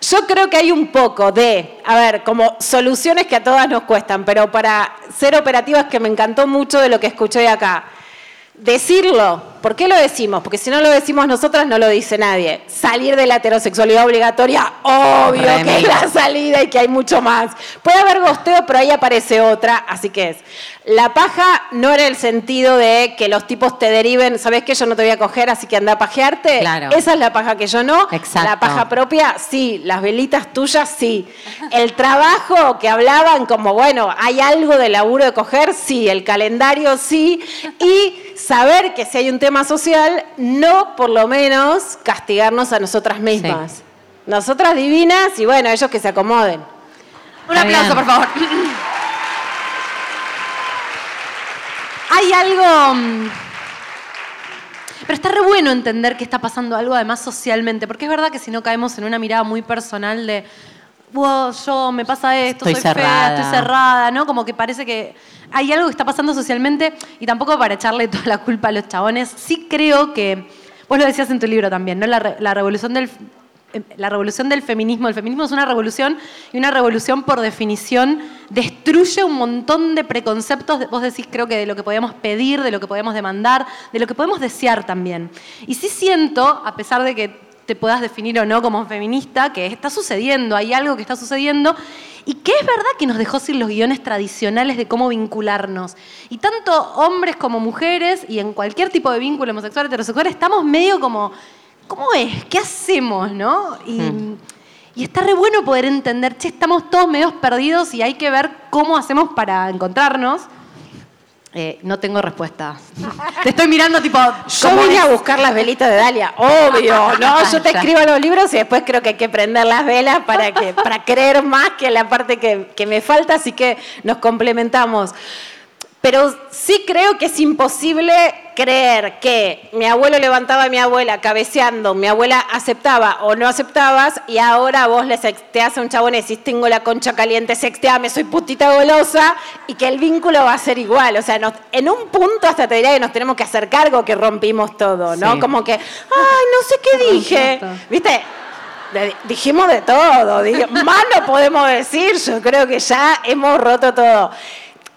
Yo creo que hay un poco de, a ver, como soluciones que a todas nos cuestan, pero para ser operativas que me encantó mucho de lo que escuché acá. Decirlo, ¿por qué lo decimos? Porque si no lo decimos nosotras, no lo dice nadie. Salir de la heterosexualidad obligatoria, obvio que es la salida y que hay mucho más. Puede haber gosteo, pero ahí aparece otra, así que es. La paja no era el sentido de que los tipos te deriven, ¿sabes qué? Yo no te voy a coger, así que anda a pajearte. Claro. Esa es la paja que yo no. Exacto. La paja propia, sí. Las velitas tuyas, sí. El trabajo que hablaban como, bueno, hay algo de laburo de coger, sí. El calendario, sí. Y saber que si hay un tema social, no por lo menos castigarnos a nosotras mismas. Nosotras divinas y bueno, ellos que se acomoden. Un aplauso, por favor. Hay algo. mm, Pero está re bueno entender que está pasando algo además socialmente, porque es verdad que si no caemos en una mirada muy personal de wow, yo me pasa esto, Estoy soy fea, cerrada. estoy cerrada, ¿no? Como que parece que hay algo que está pasando socialmente y tampoco para echarle toda la culpa a los chabones. Sí creo que, vos lo decías en tu libro también, ¿no? La, la revolución del eh, la revolución del feminismo. El feminismo es una revolución y una revolución por definición destruye un montón de preconceptos, vos decís creo que de lo que podemos pedir, de lo que podemos demandar, de lo que podemos desear también. Y sí siento, a pesar de que te puedas definir o no como feminista, que está sucediendo, hay algo que está sucediendo y que es verdad que nos dejó sin los guiones tradicionales de cómo vincularnos. Y tanto hombres como mujeres y en cualquier tipo de vínculo homosexual, heterosexual, estamos medio como, ¿cómo es? ¿Qué hacemos? ¿No? Y, y está re bueno poder entender, che, estamos todos medios perdidos y hay que ver cómo hacemos para encontrarnos. Eh, no tengo respuesta. Te estoy mirando tipo... Yo ¿cómo vine es? a buscar las velitas de Dalia, obvio, ¿no? Yo te escribo los libros y después creo que hay que prender las velas para, que, para creer más que la parte que, que me falta, así que nos complementamos. Pero sí creo que es imposible creer que mi abuelo levantaba a mi abuela cabeceando, mi abuela aceptaba o no aceptabas y ahora vos le sexteás a un chabón y decís tengo la concha caliente, sexteame, soy putita golosa y que el vínculo va a ser igual. O sea, nos- en un punto hasta te diría que nos tenemos que hacer cargo que rompimos todo, ¿no? Sí. Como que, ay, no sé qué dije. ¿Viste? Dijimos de todo, más no podemos decir, yo creo que ya hemos roto todo.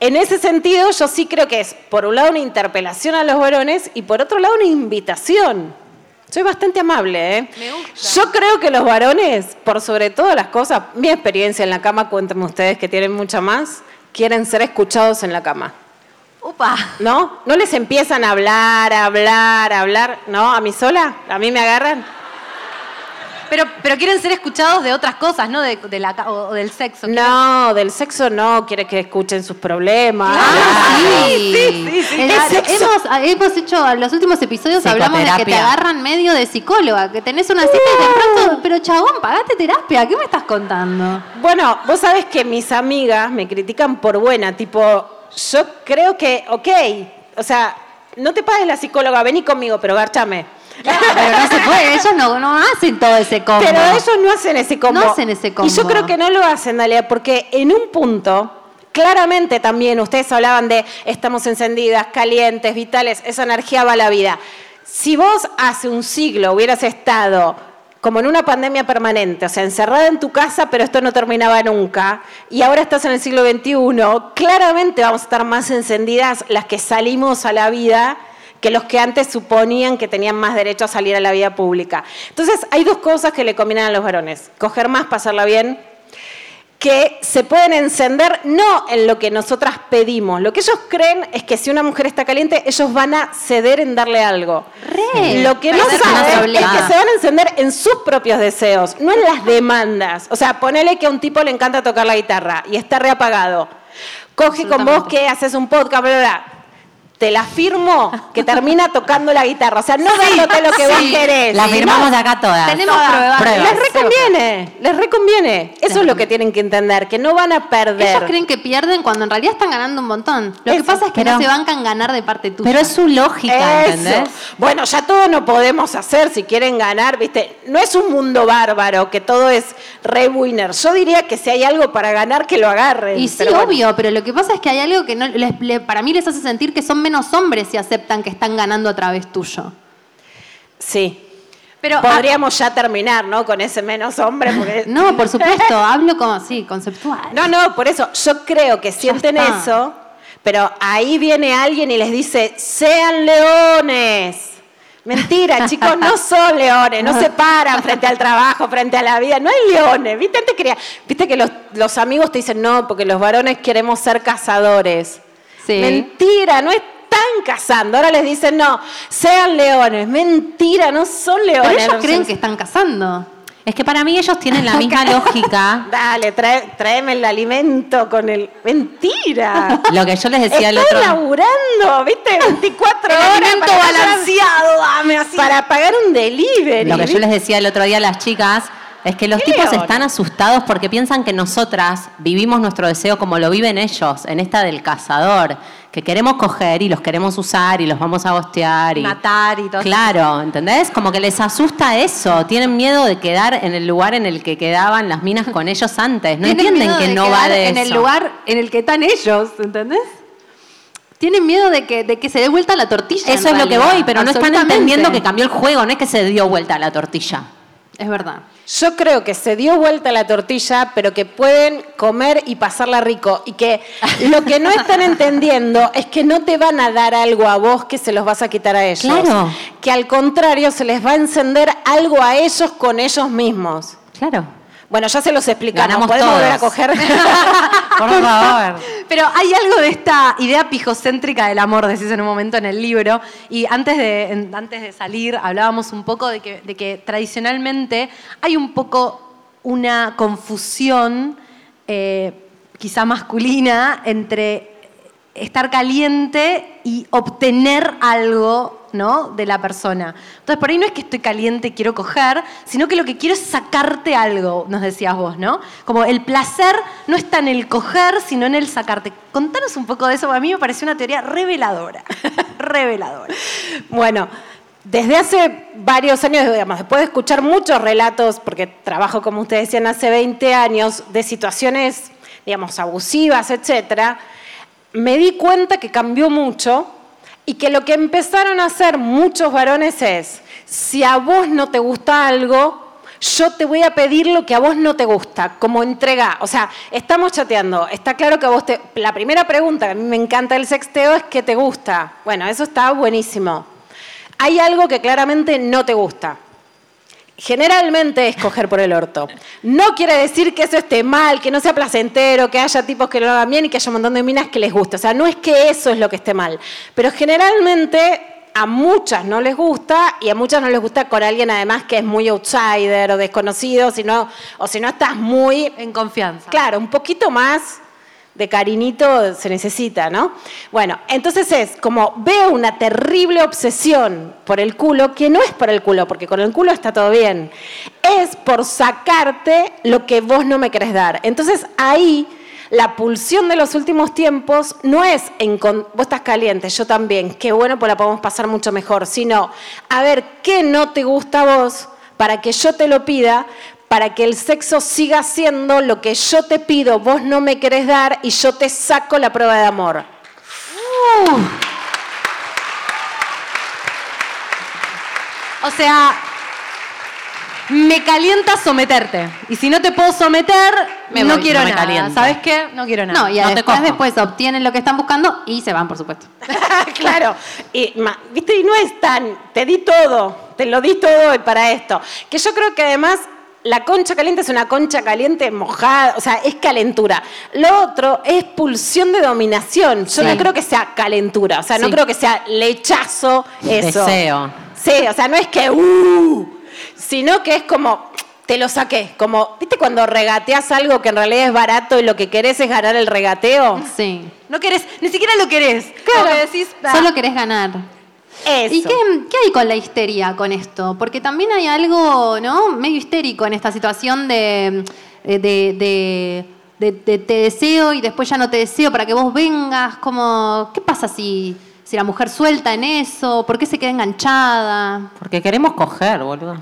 En ese sentido, yo sí creo que es, por un lado, una interpelación a los varones y por otro lado, una invitación. Soy bastante amable, ¿eh? Yo creo que los varones, por sobre todas las cosas, mi experiencia en la cama, cuéntenme ustedes que tienen mucha más, quieren ser escuchados en la cama. Upa. ¿No? No les empiezan a hablar, a hablar, a hablar, ¿no? A mí sola, a mí me agarran. Pero, pero quieren ser escuchados de otras cosas, ¿no? De, de la, ca- o, o del sexo. No, del sexo no, quiere que escuchen sus problemas. sí, El- hemos, hemos hecho, en los últimos episodios hablamos de que te agarran medio de psicóloga, que tenés una cita y de pronto, pero chabón, pagate terapia, ¿qué me estás contando? Bueno, vos sabés que mis amigas me critican por buena, tipo, yo creo que, ok, o sea, no te pagues la psicóloga, vení conmigo, pero garchame. Pero no se puede, ellos no, no hacen todo ese combo. Pero ellos no hacen ese combo. No hacen ese combo. Y yo creo que no lo hacen, Dalia, porque en un punto, claramente también ustedes hablaban de estamos encendidas, calientes, vitales, esa energía va a la vida. Si vos hace un siglo hubieras estado como en una pandemia permanente, o sea, encerrada en tu casa, pero esto no terminaba nunca, y ahora estás en el siglo XXI, claramente vamos a estar más encendidas las que salimos a la vida que los que antes suponían que tenían más derecho a salir a la vida pública. Entonces, hay dos cosas que le combinan a los varones. Coger más, pasarla bien, que se pueden encender no en lo que nosotras pedimos. Lo que ellos creen es que si una mujer está caliente, ellos van a ceder en darle algo. Re. Lo que no saben es que se van a encender en sus propios deseos, no en las demandas. O sea, ponele que a un tipo le encanta tocar la guitarra y está reapagado. Coge con vos que haces un podcast, bla, bla, bla. Te la firmo que termina tocando la guitarra. O sea, no dándote lo que vos Sí. querés. La firmamos de acá todas. Tenemos Todas. pruebas. Les reconviene, les reconviene. Eso es lo que tienen que entender, que no van a perder. Ellos creen que pierden cuando en realidad están ganando un montón. Lo que pasa es que pero- no se bancan ganar de parte tuya. Pero es su lógica, Eso. ¿entendés? Bueno, ya todo no podemos hacer si quieren ganar, ¿viste? No es un mundo bárbaro, que todo es re winner. Yo diría que si hay algo para ganar, que lo agarren. Y sí, Pero bueno. obvio, pero lo que pasa es que hay algo que no les, le- para mí les hace sentir que son menos hombres si aceptan que están ganando a través tuyo. Sí. Pero, Podríamos ya terminar, ¿no? Con ese menos hombre. Porque... No, por supuesto, hablo como, sí, conceptual. No, no, por eso yo creo que sienten eso, pero ahí viene alguien y les dice, sean leones. Mentira, chicos, no son leones, no se paran frente al trabajo, frente a la vida, no hay leones. ¿Viste, Antes quería- ¿Viste que los, los amigos te dicen, no, porque los varones queremos ser cazadores? Sí. Mentira, no están cazando. Ahora les dicen, no, sean leones. Mentira, no son leones. Pero ellos No creen son- que están cazando. Es que para mí ellos tienen la misma lógica. Dale, trae- tráeme el alimento con el... Mentira. Lo que yo les decía el Estoy otro. laburando, ¿viste? 24 El horas. alimento para balanceado, dame así. Para pagar un delivery. Lo que yo les decía el otro día a las chicas es que los ¿Qué tipos están asustados porque piensan que nosotras vivimos nuestro deseo como lo viven ellos, en esta del cazador, que queremos coger y los queremos usar y los vamos a gostear y Matar y todo. Claro, ¿entendés? Como que les asusta eso, tienen miedo de quedar en el lugar en el que quedaban las minas con ellos antes, no entienden que no va de en eso. el lugar en el que están ellos, ¿entendés? Tienen miedo de que, de que se dé vuelta la tortilla. Eso en es lo que voy, pero no están entendiendo que cambió el juego, no es que se dio vuelta la tortilla. Es verdad. Yo creo que se dio vuelta la tortilla, pero que pueden comer y pasarla rico. Y que lo que no están entendiendo es que no te van a dar algo a vos que se los vas a quitar a ellos. Claro. Que al contrario, se les va a encender algo a ellos con ellos mismos. Claro. Bueno, ya se los explicamos. Ganamos ¿Podemos volver a todos. coger? Por favor. Pero hay algo de esta idea pijocéntrica del amor, decís en un momento en el libro, y antes de, en- antes de salir hablábamos un poco de que, de que tradicionalmente hay un poco una confusión, eh, quizá masculina, entre estar caliente y obtener algo ¿no? de la persona. Entonces, por ahí no es que estoy caliente quiero coger, sino que lo que quiero es sacarte algo, nos decías vos, ¿no? Como el placer no está en el coger, sino en el sacarte. Contanos un poco de eso, a mí me pareció una teoría reveladora. reveladora. Bueno, desde hace varios años, digamos, después de escuchar muchos relatos, porque trabajo, como ustedes decían, hace 20 años, de situaciones, digamos, abusivas, etcétera, me di cuenta que cambió mucho y que lo que empezaron a hacer muchos varones es, si a vos no te gusta algo, yo te voy a pedir lo que a vos no te gusta, como entrega. O sea, estamos chateando, está claro que a vos te... La primera pregunta que a mí me encanta del sexteo es ¿qué te gusta? Bueno, eso está buenísimo. Hay algo que claramente no te gusta. Generalmente es coger por el orto. No quiere decir que eso esté mal, que no sea placentero, que haya tipos que lo hagan bien y que haya un montón de minas que les guste. O sea, no es que eso es lo que esté mal. Pero generalmente a muchas no les gusta y a muchas no les gusta con alguien además que es muy outsider o desconocido, sino, o si no estás muy... En confianza. Claro, un poquito más de cariñito se necesita, ¿no? Bueno, entonces es como veo una terrible obsesión por el culo, que no es por el culo, porque con el culo está todo bien, es por sacarte lo que vos no me querés dar. Entonces ahí la pulsión de los últimos tiempos no es en vos estás caliente, yo también, qué bueno, pues la podemos pasar mucho mejor, sino a ver qué no te gusta a vos para que yo te lo pida, para que el sexo siga siendo lo que yo te pido, vos no me querés dar y yo te saco la prueba de amor. O sea, me calienta someterte. Y si no te puedo someter, Me no voy, quiero no me nada. calienta. ¿Sabes qué? No quiero nada. No, y No después, después obtienen lo que están buscando y se van, por supuesto. claro, y, ma- ¿viste? Y no es tan, te di todo, te lo di todo para esto. Que yo creo que además la concha caliente es una concha caliente mojada, o sea, es calentura. Lo otro es pulsión de dominación. Yo Sí. no creo que sea calentura, o sea, no creo que sea lechazo eso. Deseo. Sí, o sea, no es que, uh, sino que es como, te lo saqué. Como, ¿viste cuando regateas algo que en realidad es barato y lo que querés es ganar el regateo? Sí. No querés, ni siquiera lo querés. Claro. Decís, ah, Solo querés ganar. Eso. ¿Y qué, qué hay con la histeria con esto? Porque también hay algo, ¿no? Medio histérico en esta situación de, de, de- de- de te deseo y después ya no te deseo para que vos vengas. Como, ¿qué pasa si, si la mujer suelta en eso? ¿Por qué se queda enganchada? Porque queremos coger, boludo.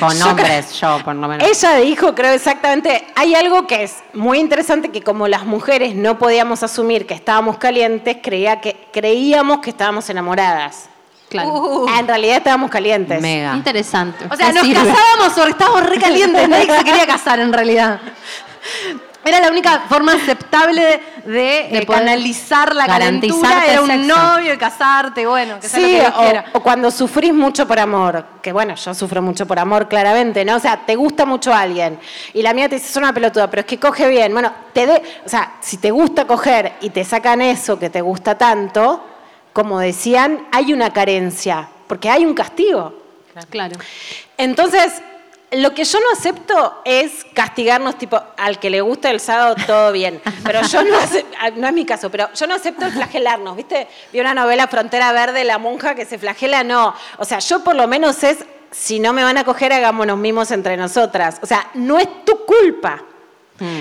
Con hombres, yo por lo menos. Ella dijo, creo exactamente, hay algo que es muy interesante que como las mujeres no podíamos asumir que estábamos calientes, creía que, creíamos que estábamos enamoradas. Claro. Uh. En realidad estábamos calientes. Mega. Interesante. O sea, nos sirve. casábamos o estábamos recalientes. Nadie se quería casar en realidad. Era la única forma aceptable de, eh, poder canalizar la calentura. Era un sexo. novio y casarte, bueno, que sea lo Sí, que Dios quiera. o, o cuando sufrís mucho por amor, que bueno, yo sufro mucho por amor, claramente, ¿no? O sea, te gusta mucho alguien y la mía te dice, es una pelotuda, pero es que coge bien. Bueno, te de, o sea, si te gusta coger y te sacan eso que te gusta tanto, como decían, hay una carencia, porque hay un castigo. Claro. Entonces, lo que yo no acepto es castigarnos, tipo, al que le gusta el sábado, todo bien. Pero yo no acepto, no es mi caso, pero yo no acepto el flagelarnos, ¿viste? Vi una novela Frontera Verde, la monja que se flagela, no. O sea, yo por lo menos es, si no me van a coger, hagámonos mimos entre nosotras. O sea, no es tu culpa.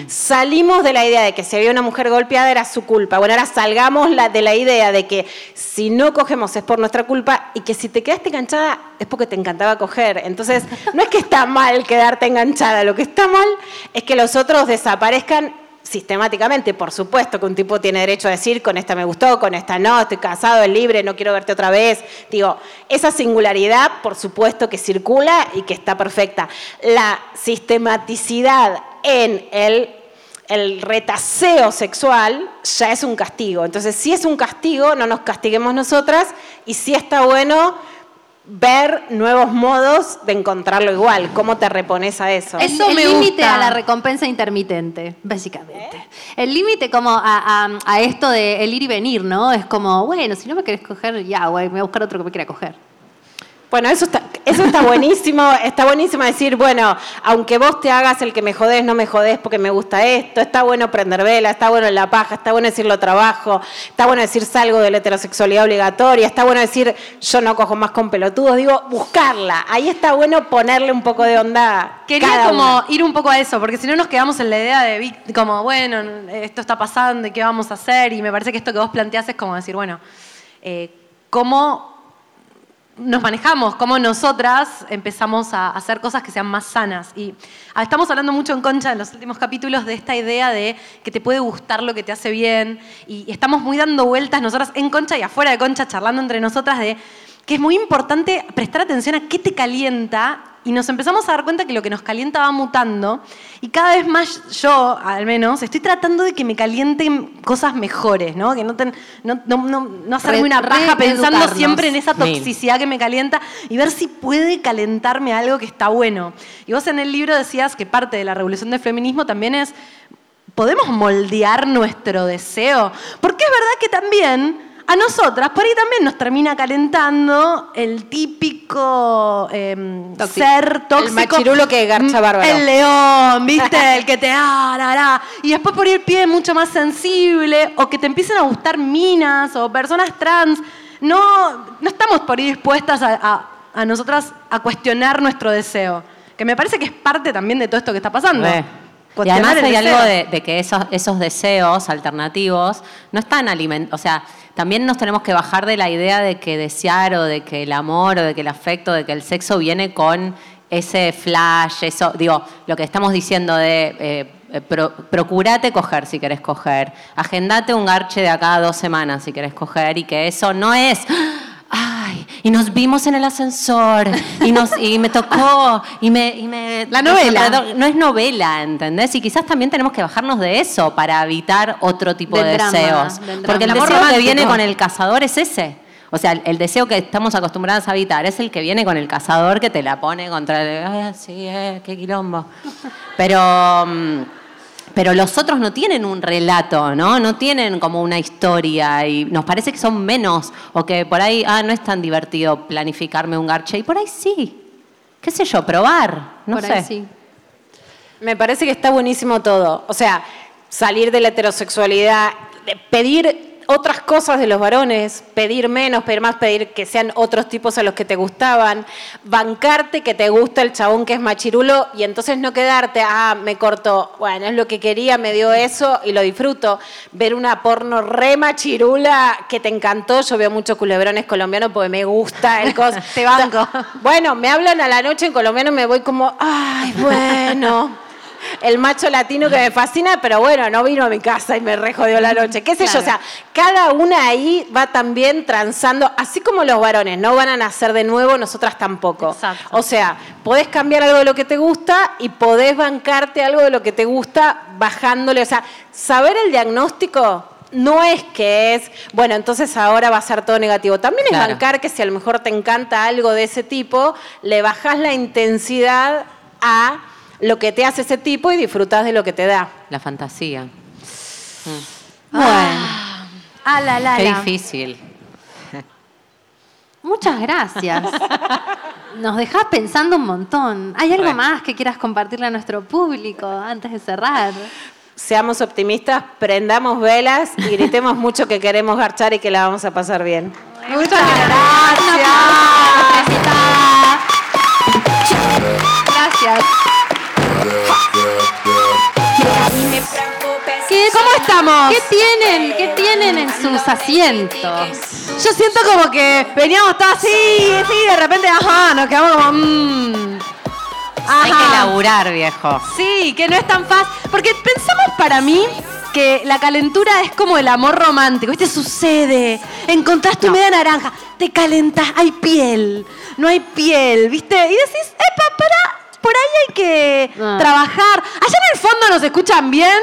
Salimos de la idea de que si había una mujer golpeada era su culpa. Bueno, ahora salgamos la- de la idea de que si no cogemos es por nuestra culpa y que si te quedaste enganchada es porque te encantaba coger. Entonces, no es que está mal quedarte enganchada, lo que está mal es que los otros desaparezcan sistemáticamente. Por supuesto que un tipo tiene derecho a decir, con esta me gustó, con esta no, estoy casado, es libre, no quiero verte otra vez. Digo, esa singularidad, por supuesto que circula y que está perfecta. La sistematicidad en el, el retaseo sexual ya es un castigo. Entonces, si es un castigo, no nos castiguemos nosotras y sí está bueno ver nuevos modos de encontrarlo igual. ¿Cómo te repones a eso? El- el límite a la recompensa intermitente, básicamente. El límite como a, a- a esto de el ir y venir, ¿no? Es como, bueno, si no me querés coger, ya, güey, me voy a buscar otro que me quiera coger. Bueno, eso está, eso está buenísimo. Está buenísimo decir, bueno, aunque vos te hagas el que me jodés, no me jodés porque me gusta esto. Está bueno prender vela, está bueno la paja, está bueno decir lo trabajo, está bueno decir salgo de la heterosexualidad obligatoria, está bueno decir yo no cojo más con pelotudos. Digo, buscarla. Ahí está bueno ponerle un poco de onda. Quería cada como una. ir un poco a eso, porque si no nos quedamos en la idea de como, bueno, esto está pasando y qué vamos a hacer, y me parece que esto que vos planteás es como decir, bueno, eh, ¿cómo nos manejamos? ¿Cómo nosotras empezamos a hacer cosas que sean más sanas? Y ah, estamos hablando mucho en Concha en los últimos capítulos de esta idea de que te puede gustar lo que te hace bien, y estamos muy dando vueltas nosotras en Concha y afuera de Concha, charlando entre nosotras de que es muy importante prestar atención a qué te calienta y nos empezamos a dar cuenta que lo que nos calienta va mutando y cada vez más yo, al menos, estoy tratando de que me calienten cosas mejores, ¿no? Que no, ten- no, no, no, no hacerme una paja pensando siempre en esa Mil. toxicidad que me calienta y ver si puede calentarme algo que está bueno. Y vos en el libro decías que parte de la revolución del feminismo también es ¿podemos moldear nuestro deseo? Porque es verdad que también a nosotras, por ahí también nos termina calentando el típico em, ser tóxico. El machirulo que garcha Mm, bárbaro. El león, ¿viste? el que te ah, ra, ra. Y después por ahí el pie mucho más sensible, o que te empiecen a gustar minas o personas trans. No, no estamos por ahí dispuestas a, a- a nosotras a cuestionar nuestro deseo. Que me parece que es parte también de todo esto que está pasando. Re. Y además hay deseo. algo de, de que esos, esos deseos alternativos no están alimentados. O sea, también nos tenemos que bajar de la idea de que desear o de que el amor o de que el afecto, de que el sexo viene con ese flash, eso, digo, lo que estamos diciendo de eh, eh, pro- procurate coger si querés coger, agendate un garche de acá a dos semanas si querés coger y que eso no es ay, y nos vimos en el ascensor y, nos, y me tocó y me, y me- La novela. No es novela, ¿entendés? Y quizás también tenemos que bajarnos de eso para evitar otro tipo Del de drama, deseos. Porque el El amor deseo que viene con el cazador es ese. O sea, el, el deseo que estamos acostumbradas a evitar es el que viene con el cazador que te la pone contra el... Ay, sí, eh, qué quilombo. Pero... mm, pero los otros no tienen un relato, ¿no? No tienen como una historia y nos parece que son menos o que por ahí, ah, no es tan divertido planificarme un garche y por ahí sí. ¿Qué sé yo? Probar, no Por sé. ahí sí. Me parece que está buenísimo todo. O sea, salir de la heterosexualidad, pedir otras cosas de los varones, pedir menos, pedir más, pedir que sean otros tipos a los que te gustaban, bancarte que te gusta el chabón que es machirulo y entonces no quedarte, ah, me cortó, bueno, es lo que quería, me dio eso y lo disfruto. Ver una porno re machirula que te encantó, yo veo muchos culebrones colombianos porque me gusta el cos. Te banco. Bueno, me hablan a la noche en colombiano y me voy como, ay, bueno. El macho latino que me fascina, pero bueno, no vino a mi casa y me rejodió la noche. ¿Qué sé yo? O sea, cada una ahí va también transando, así como los varones no van a nacer de nuevo, nosotras tampoco. O sea, podés cambiar algo de lo que te gusta y podés bancarte algo de lo que te gusta bajándole. O sea, saber el diagnóstico no es que es, bueno, entonces ahora va a ser todo negativo. También es Claro. bancar que si a lo mejor te encanta algo de ese tipo, le bajás la intensidad a lo que te hace ese tipo y disfrutás de lo que te da. La fantasía. Bueno. Ah, la, la, Qué la. difícil. Muchas gracias. Nos dejás pensando un montón. ¿Hay algo Re. más que quieras compartirle a nuestro público antes de cerrar? Seamos optimistas, prendamos velas y gritemos mucho que queremos garchar y que la vamos a pasar bien. Muchas Gracias. Gracias. ¿Qué tienen? ¿Qué tienen en sus asientos? Yo siento como que veníamos todos así, y de repente, ajá, nos quedamos como. mmm. Hay que laburar, viejo. Sí, que no es tan fácil. Porque pensamos para mí que la calentura es como el amor romántico. ¿Viste? Sucede. Encontrás tu media naranja, te calentas, hay piel. No hay piel, ¿viste? Y decís, epa, para, por ahí hay que Ah. trabajar. Allá en el fondo nos escuchan bien.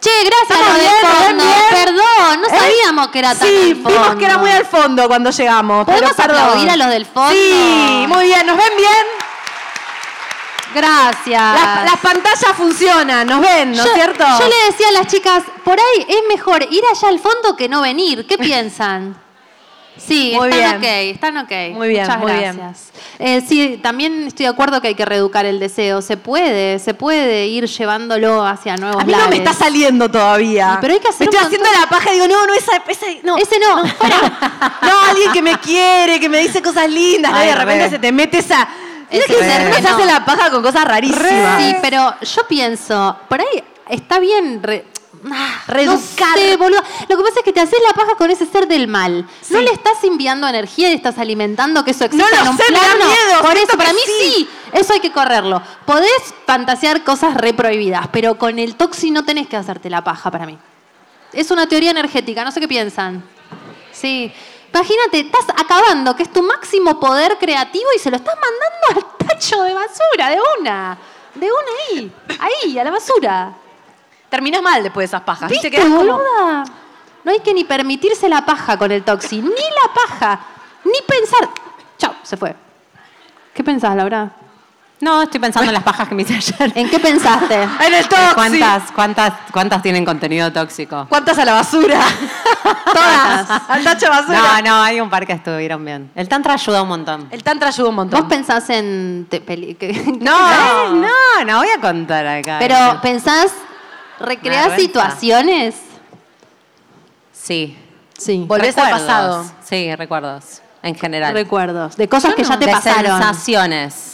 Che, gracias ¿Estamos lo del bien? ¿Nos ven fondo. bien? Perdón, no ¿Eh? sabíamos que era tan Sí, al vimos que era muy al fondo cuando llegamos. pero ¿Podemos aplaudir a los del fondo? Sí, muy bien. ¿Nos ven bien? Gracias. Las, las pantallas funcionan, nos ven, ¿no es cierto? Yo le decía a las chicas, por ahí es mejor ir allá al fondo que no venir. ¿Qué piensan? Sí, Muy están bien. ok, están ok. Muy bien, Muchas muy bien. gracias. Eh, sí, también estoy de acuerdo que hay que reeducar el deseo. Se puede, se puede ir llevándolo hacia nuevos A mí no me está saliendo todavía. Y pero hay que hacer Me estoy haciendo la paja y digo, no, no, esa, esa no. Ese no. No, alguien que me quiere, que me dice cosas lindas, ¿no? y Ay, de repente re. se te mete esa. Ese que se, no. hace la paja con cosas rarísimas. Sí, pero yo pienso, por ahí está bien re- ah, Reeducar. No sé, boludo. Lo que pasa es que te haces la paja con ese ser del mal. No le estás enviando energía y estás alimentando que eso exista No lo en un sé, me da plano. miedo, Por eso, para mí sí. sí. Eso hay que correrlo. Podés fantasear cosas re prohibidas, pero con el toxi no tenés que hacerte la paja para mí. Es una teoría energética, no sé qué piensan. Sí. Imagínate, estás acabando, que es tu máximo poder creativo y se lo estás mandando al tacho de basura, de una. De una ahí. Ahí, a la basura. Terminás mal después de esas pajas. ¿Viste, Te como- boluda? No hay que ni permitirse la paja con el toxi. Ni la paja. Ni pensar. Chao, se fue. ¿Qué pensás, Laura? No, estoy pensando en las pajas que me hice ayer. ¿En qué pensaste? En el toxi. ¿Cuántas, cuántas, ¿Cuántas tienen contenido tóxico? ¿Cuántas a la basura? Todas. Al tacho basura. No, no, hay un par que estuvieron bien. El tantra ayuda un montón. El tantra ayuda un montón. ¿Vos pensás en... te- peli- que- No, no, no voy a contar acá. Pero pensás, recreás situaciones. Sí. Sí. Volvés al Recuerdos. pasado. Sí, recuerdos. En general. Recuerdos. De cosas que ya no. te De pasaron. sensaciones.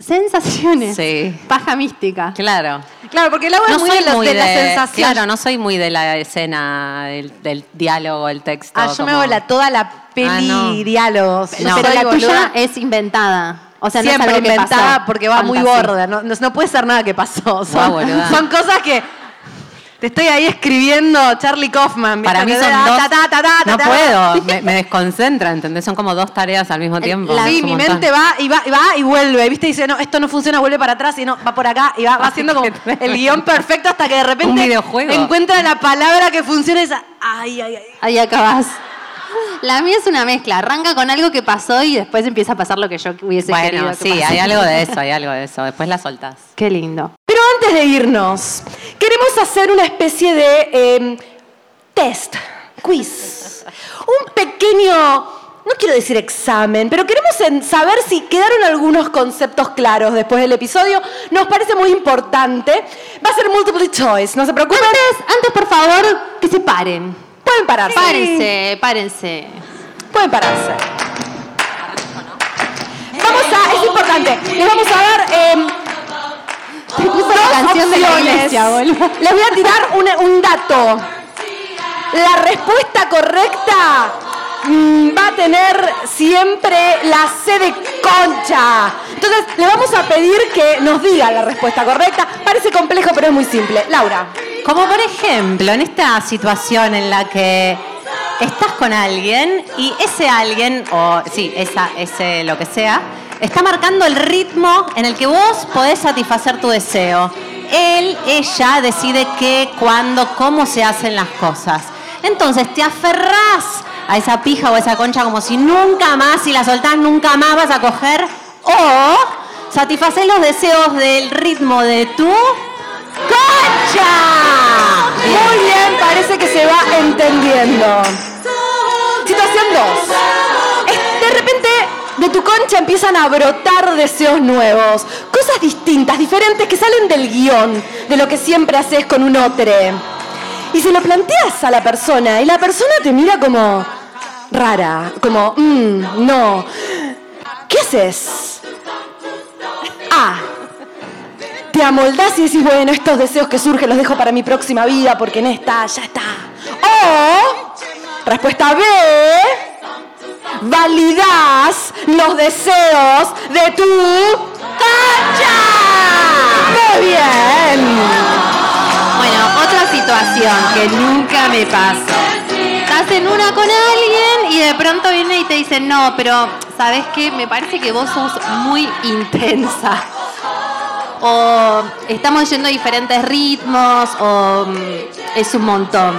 Sensaciones. Sí. Paja mística. Claro. Claro, porque el agua No es muy de, los- muy de la de- sensación. Claro, no soy muy de la escena, del, del diálogo, el texto. Ah, yo me hago la, toda la peli Ah, no. diálogos. No, pero soy la boluda. tuya es inventada. O sea, no Siempre es algo que inventada pasó. porque va muy gorda. No, no, no puede ser nada que pasó. Son cosas que te estoy ahí escribiendo Charlie Kaufman. Para mí son dos. no puedo, me, me desconcentra, ¿entendés? Son como dos tareas al mismo tiempo. Sí, Es un mi montón. mente va y va y va y vuelve, ¿viste? Y dice, no, esto no funciona, vuelve para atrás y no, va por acá y va, va haciendo como el guion perfecto hasta que de repente Un videojuego. encuentra la palabra que funciona y dice, ay, ay, ay. Ahí acabas. La mía es una mezcla. Arranca con algo que pasó y después empieza a pasar lo que yo hubiese querido. Bueno, sí, hay algo de eso, hay algo de eso. Después la soltás. Qué lindo. Pero antes de irnos, queremos hacer una especie de eh, test, quiz. Un pequeño, no quiero decir examen, pero queremos saber si quedaron algunos conceptos claros después del episodio. Nos parece muy importante. Va a ser multiple choice, no se preocupen. Antes, antes, por favor, que se paren. Pueden pararse. Párense, párense. Pueden pararse. Vamos a, es importante, les vamos a dar... eh, Te puso dos la canción de la opciones. iglesia, boludo. Les voy a tirar un, un dato. La respuesta correcta va a tener siempre la C de concha. Entonces, le vamos a pedir que nos diga la respuesta correcta. Parece complejo, pero es muy simple. Laura. Como por ejemplo, en esta situación en la que estás con alguien y ese alguien, o sí, esa, ese lo que sea, está marcando el ritmo en el que vos podés satisfacer tu deseo. Él, ella decide qué, cuándo, cómo se hacen las cosas. Entonces te aferrás a esa pija o a esa concha como si nunca más, si la soltás, nunca más vas a coger. O satisfacer los deseos del ritmo de tu ¡Concha! Muy bien, parece que se va entendiendo. Situación 2. De repente, de tu concha empiezan a brotar deseos nuevos, cosas distintas, diferentes, que salen del guion, de lo que siempre haces con un otro. Y se lo planteas a la persona, y la persona te mira como rara, como, "Mm, no. ¿Qué haces? A. Te amoldás y decís, bueno, estos deseos que surgen los dejo para mi próxima vida porque en esta ya está. O, respuesta B, validas los deseos de tu concha. Muy bien. Bueno, otra situación que nunca me pasó. Estás en una con alguien y de pronto viene y te dice, no, pero ¿sabes qué? Me parece que vos sos muy intensa. O estamos yendo a diferentes ritmos, o mm, es un montón.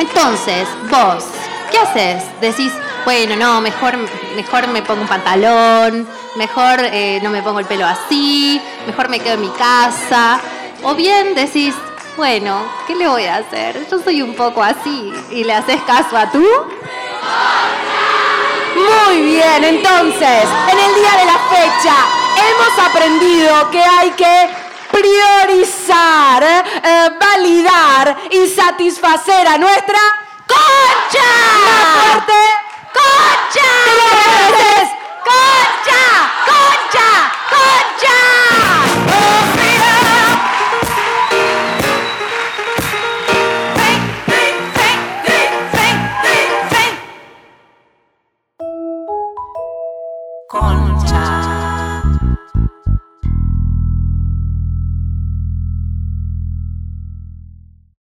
Entonces, vos, ¿qué haces? Decís, bueno, no, mejor, mejor me pongo un pantalón, mejor eh, no me pongo el pelo así, mejor me quedo en mi casa. O bien decís, bueno, ¿qué le voy a hacer? Yo soy un poco así. ¿Y le haces caso a tú? Muy bien, entonces, en el día de la fecha hemos aprendido que hay que priorizar, eh, validar y satisfacer a nuestra concha. Más fuerte. Concha. Tres. Concha, concha, concha.